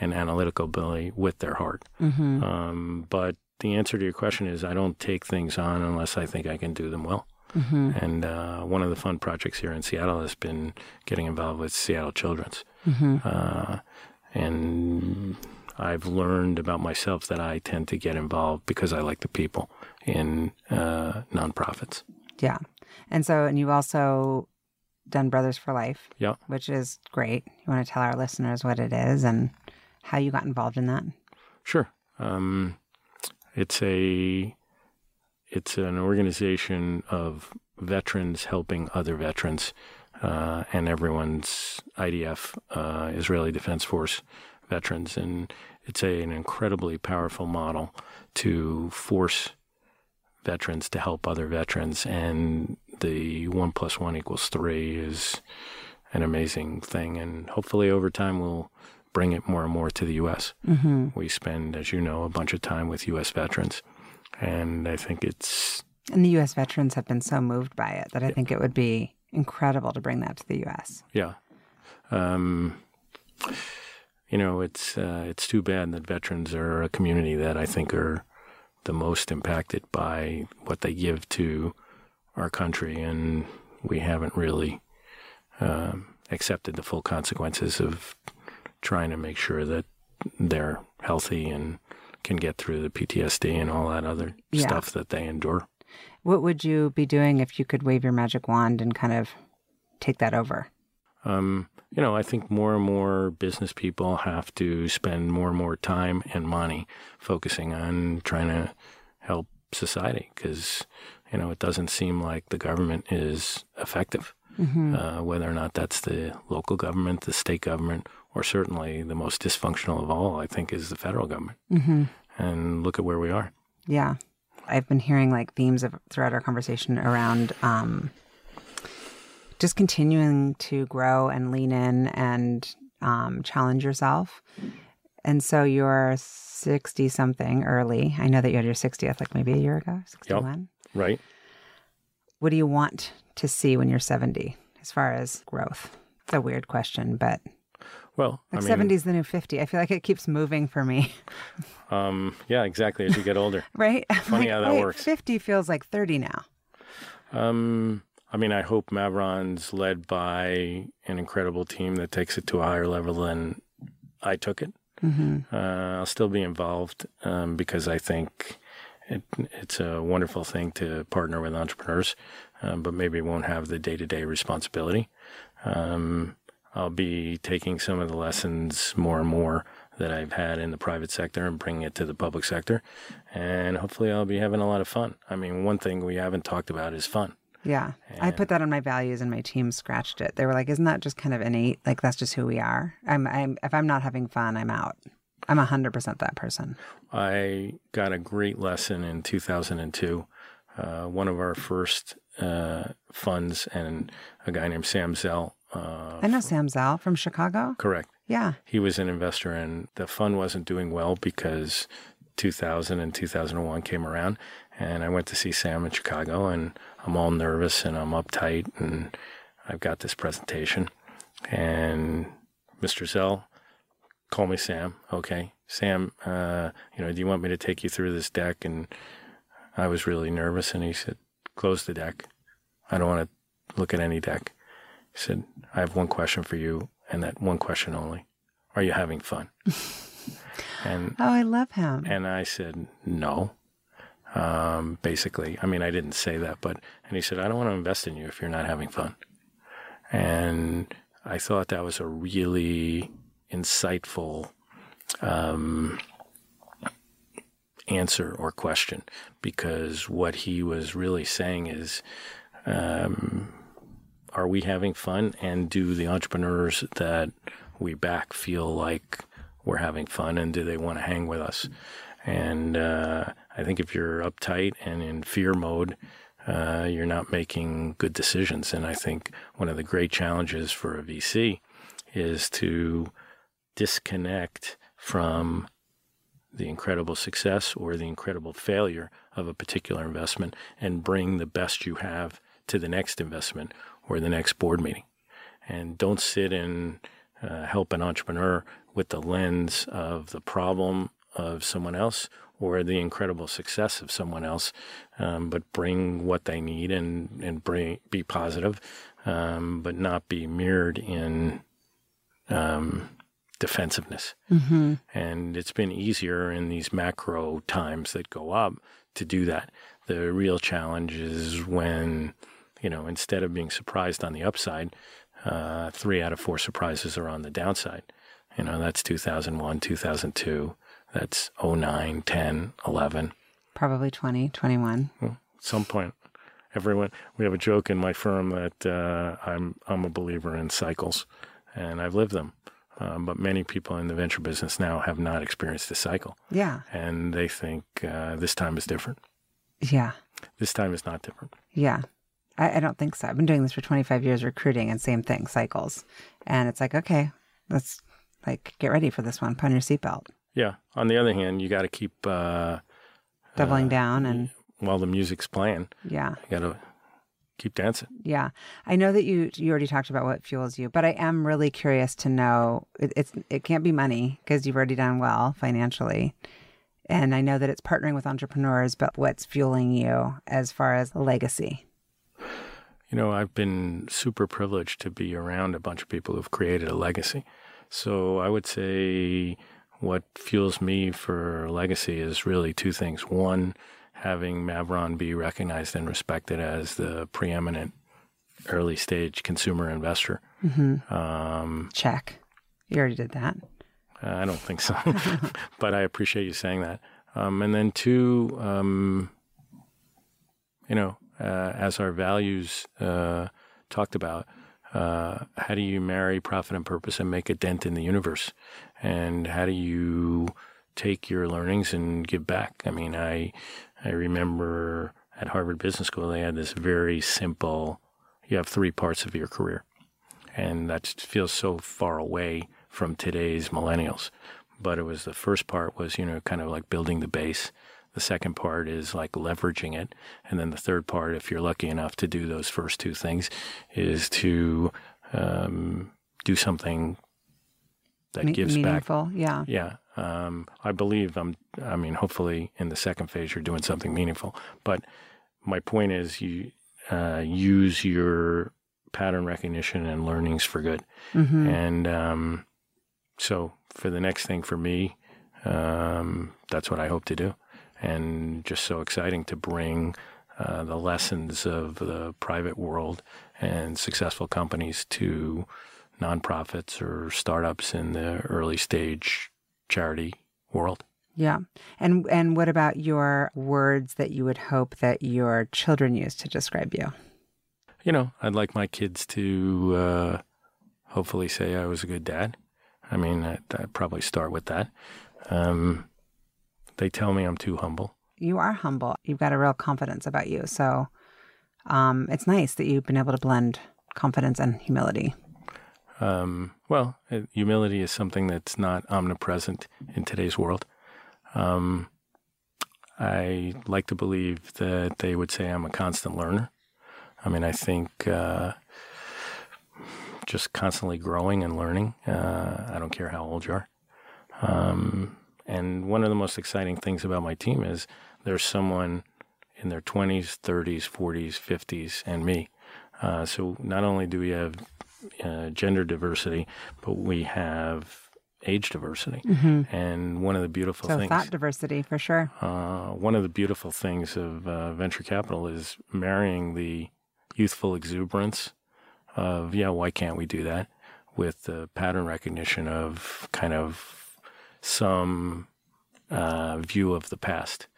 and analytical ability with their heart. Mm-hmm. Um, but the answer to your question is I don't take things on unless I think I can do them well. Mm-hmm. And uh, one of the fun projects here in Seattle has been getting involved with Seattle Children's. Mm-hmm. Uh, and I've learned about myself that I tend to get involved because I like the people in uh, nonprofits. Yeah. And so, and you've also done Brothers for Life. Yeah. Which is great. You want to tell our listeners what it is and how you got involved in that? Sure. Um, it's a it's an organization of veterans helping other veterans, uh, and everyone's IDF, uh, Israeli Defense Force veterans, and it's a, an incredibly powerful model to force veterans to help other veterans, and the one plus one equals three is an amazing thing, and hopefully over time we'll bring it more and more to the U.S. Mm-hmm. We spend, as you know, a bunch of time with U.S. veterans, and I think it's. And the U.S. veterans have been so moved by it that I think it would be incredible to bring that to the U.S. Yeah, um, you know, it's uh, it's too bad that veterans are a community that I think are the most impacted by what they give to our country, and we haven't really um, accepted the full consequences of trying to make sure that they're healthy and can get through the PTSD and all that other yeah. stuff that they endure. What would you be doing if you could wave your magic wand and kind of take that over? Um, you know, I think more and more business people have to spend more and more time and money focusing on trying to help society because, you know, it doesn't seem like the government is effective. Mm-hmm. Uh, whether or not that's the local government, the state government, or certainly the most dysfunctional of all, I think, is the federal government. Mm-hmm. And look at where we are. Yeah. I've been hearing like themes of throughout our conversation around um, just continuing to grow and lean in and um, challenge yourself. And so you're 60 something early. I know that you had your 60th like maybe a year ago, 61. Yep. Right. What do you want to see when you're 70 as far as growth? It's a weird question, but Well, Like I mean, 70 is the new 50. I feel like it keeps moving for me, um, yeah, exactly. As you get older, right? Funny like, how that wait, works. 50 feels like 30 now. um, I mean, I hope Maveron's led by an incredible team that takes it to a higher level than I took it. hmm Uh, I'll still be involved um, because I think it, it's a wonderful thing to partner with entrepreneurs, um, but maybe won't have the day to day responsibility. Um, I'll be taking some of the lessons more and more that I've had in the private sector and bringing it to the public sector. And hopefully, I'll be having a lot of fun. I mean, one thing we haven't talked about is fun. Yeah. I put that on my values and my team scratched it. They were like, isn't that just kind of innate? Like, that's just who we are. I'm, I'm, if I'm not having fun, I'm out. I'm 100% that person. I got a great lesson in 2002. Uh, one of our first uh, funds and a guy named Sam Zell. Uh, I know Sam Zell from Chicago. correct. Yeah. He was an investor, and the fund wasn't doing well because 2000 and 2001 came around. And I went to see Sam in Chicago, and I'm all nervous and I'm uptight, and I've got this presentation. And Mr. Zell call me Sam. Okay, Sam. Uh, you know, do you want me to take you through this deck? And I was really nervous, and he said, "Close the deck. I don't want to look at any deck." He said, "I have one question for you, and that one question only: Are you having fun?" and Oh, I love him. and I said, "No." Um, basically, I mean, I didn't say that, but and he said, "I don't want to invest in you if you're not having fun." And I thought that was a really insightful um, answer or question because what he was really saying is um, are we having fun? And do the entrepreneurs that we back feel like we're having fun and do they want to hang with us? And uh, i think if you're uptight and in fear mode uh, you're not making good decisions. And i think one of the great challenges for a vc is to disconnect from the incredible success or the incredible failure of a particular investment and bring the best you have to the next investment or the next board meeting. And don't sit and uh, help an entrepreneur with the lens of the problem of someone else or the incredible success of someone else, um, but bring what they need and, and bring, be positive, um, but not be mirrored in um, defensiveness. hmm And it's been easier in these macro times that go up to do that. The real challenge is when, you know, instead of being surprised on the upside, uh, three out of four surprises are on the downside. You know, that's 2001, 2002, that's 09, 10, 11. Probably 20, 21. At some point, everyone, we have a joke in my firm that uh, I'm, I'm a believer in cycles and I've lived them. Um, but many people in the venture business now have not experienced a cycle Yeah. and they think uh, this time is different. Yeah. This time is not different. Yeah. I, I don't think so. I've been doing this for 25 years recruiting and same thing, cycles. And it's like, okay, let's like get ready for this one. Put on your seatbelt. Yeah. On the other hand, you got to keep uh, Doubling down and while the music's playing. yeah. You got to keep dancing. Yeah, I know that you you already talked about what fuels you, but I am really curious to know. It, it's it can't be money because you've already done well financially, and I know that it's partnering with entrepreneurs. But what's fueling you as far as legacy? You know, I've been super privileged to be around a bunch of people who've created a legacy. So I would say what fuels me for legacy is really two things. One, having Maveron be recognized and respected as the preeminent early stage consumer investor. Um, Check. You already did that. I don't think so, but I appreciate you saying that. Um, and then two, um, you know, uh, as our values uh, talked about, uh, how do you marry profit and purpose and make a dent in the universe? And how do you take your learnings and give back? I mean, I I remember at Harvard Business School they had this very simple. You have three parts of your career, and that feels so far away from today's millennials. But it was the first part was, you know, kind of like building the base. The second part is like leveraging it. And then the third part, if you're lucky enough to do those first two things, is to um, do something that Me- gives back. meaningful. Yeah. Yeah. Um, I believe I'm, I mean, hopefully in the second phase, you're doing something meaningful. But my point is you uh, use your pattern recognition and learnings for good. hmm And um, so for the next thing for me, um, that's what I hope to do. And just so exciting to bring uh, the lessons of the private world and successful companies to nonprofits or startups in the early stage charity world. Yeah. And and what about your words that you would hope that your children use to describe you? You know, I'd like my kids to uh, hopefully say I was a good dad. I mean, I'd, I'd probably start with that. Um, they tell me I'm too humble. You are humble. You've got a real confidence about you. So um, it's nice that you've been able to blend confidence and humility. Um, well, uh, humility is something that's not omnipresent in today's world. Um, I like to believe that they would say I'm a constant learner. I mean, I think uh, just constantly growing and learning. Uh, I don't care how old you are. Um, and one of the most exciting things about my team is there's someone in their 20s, 30s, 40s, 50s, and me. Uh, so not only do we have uh, gender diversity, but we have age diversity. And one of the beautiful So things, thought diversity for sure. uh, one of the beautiful things of uh, venture capital is marrying the youthful exuberance of, yeah, why can't we do that? With the pattern recognition of kind of some uh, view of the past.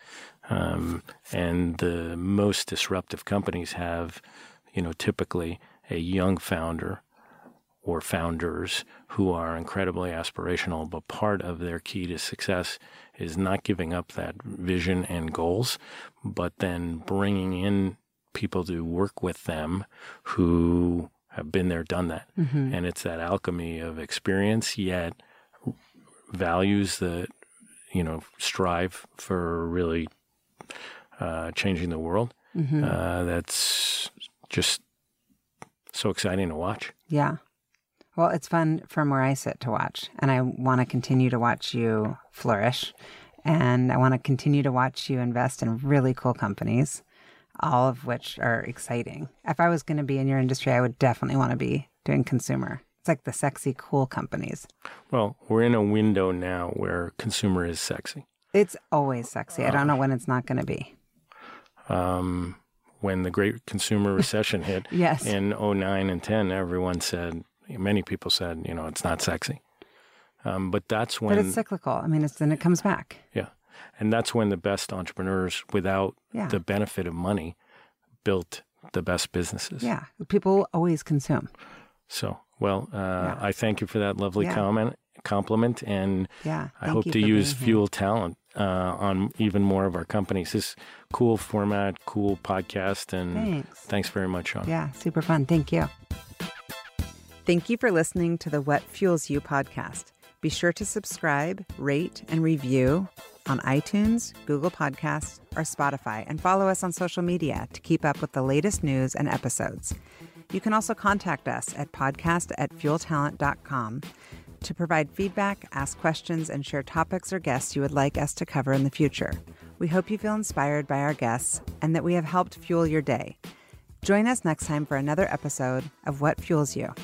Um, and the most disruptive companies have, you know, typically a young founder or founders who are incredibly aspirational, but part of their key to success is not giving up that vision and goals, but then bringing in people to work with them who have been there, done that. And it's that alchemy of experience, yet values that, you know, strive for really uh, changing the world. Uh, that's just so exciting to watch. Yeah. Well, it's fun from where I sit to watch. And I want to continue to watch you flourish. And I want to continue to watch you invest in really cool companies, all of which are exciting. If I was going to be in your industry, I would definitely want to be doing consumer. It's like the sexy, cool companies. Well, we're in a window now where consumer is sexy. It's always sexy. I don't know when it's not going to be. Um, when the great consumer recession hit Yes. in 09 and 10, everyone said, many people said, you know, it's not sexy. Um, but that's when, But it's cyclical. I mean, it's then it comes back. yeah. And that's when the best entrepreneurs, without Yeah. the benefit of money, built the best businesses. Yeah. People always consume. So, well, uh, I thank you for that lovely Yeah. comment, compliment, and Yeah. I hope to use being here. Fuel Talent uh, on even more of our companies. This cool format, cool podcast, and Thanks. thanks very much, Sean. Yeah, super fun. Thank you. Thank you for listening to the What Fuels You podcast. Be sure to subscribe, rate, and review on iTunes, Google Podcasts, or Spotify, and follow us on social media to keep up with the latest news and episodes. You can also contact us at podcast at fueltalent.com to provide feedback, ask questions, and share topics or guests you would like us to cover in the future. We hope you feel inspired by our guests and that we have helped fuel your day. Join us next time for another episode of What Fuels You.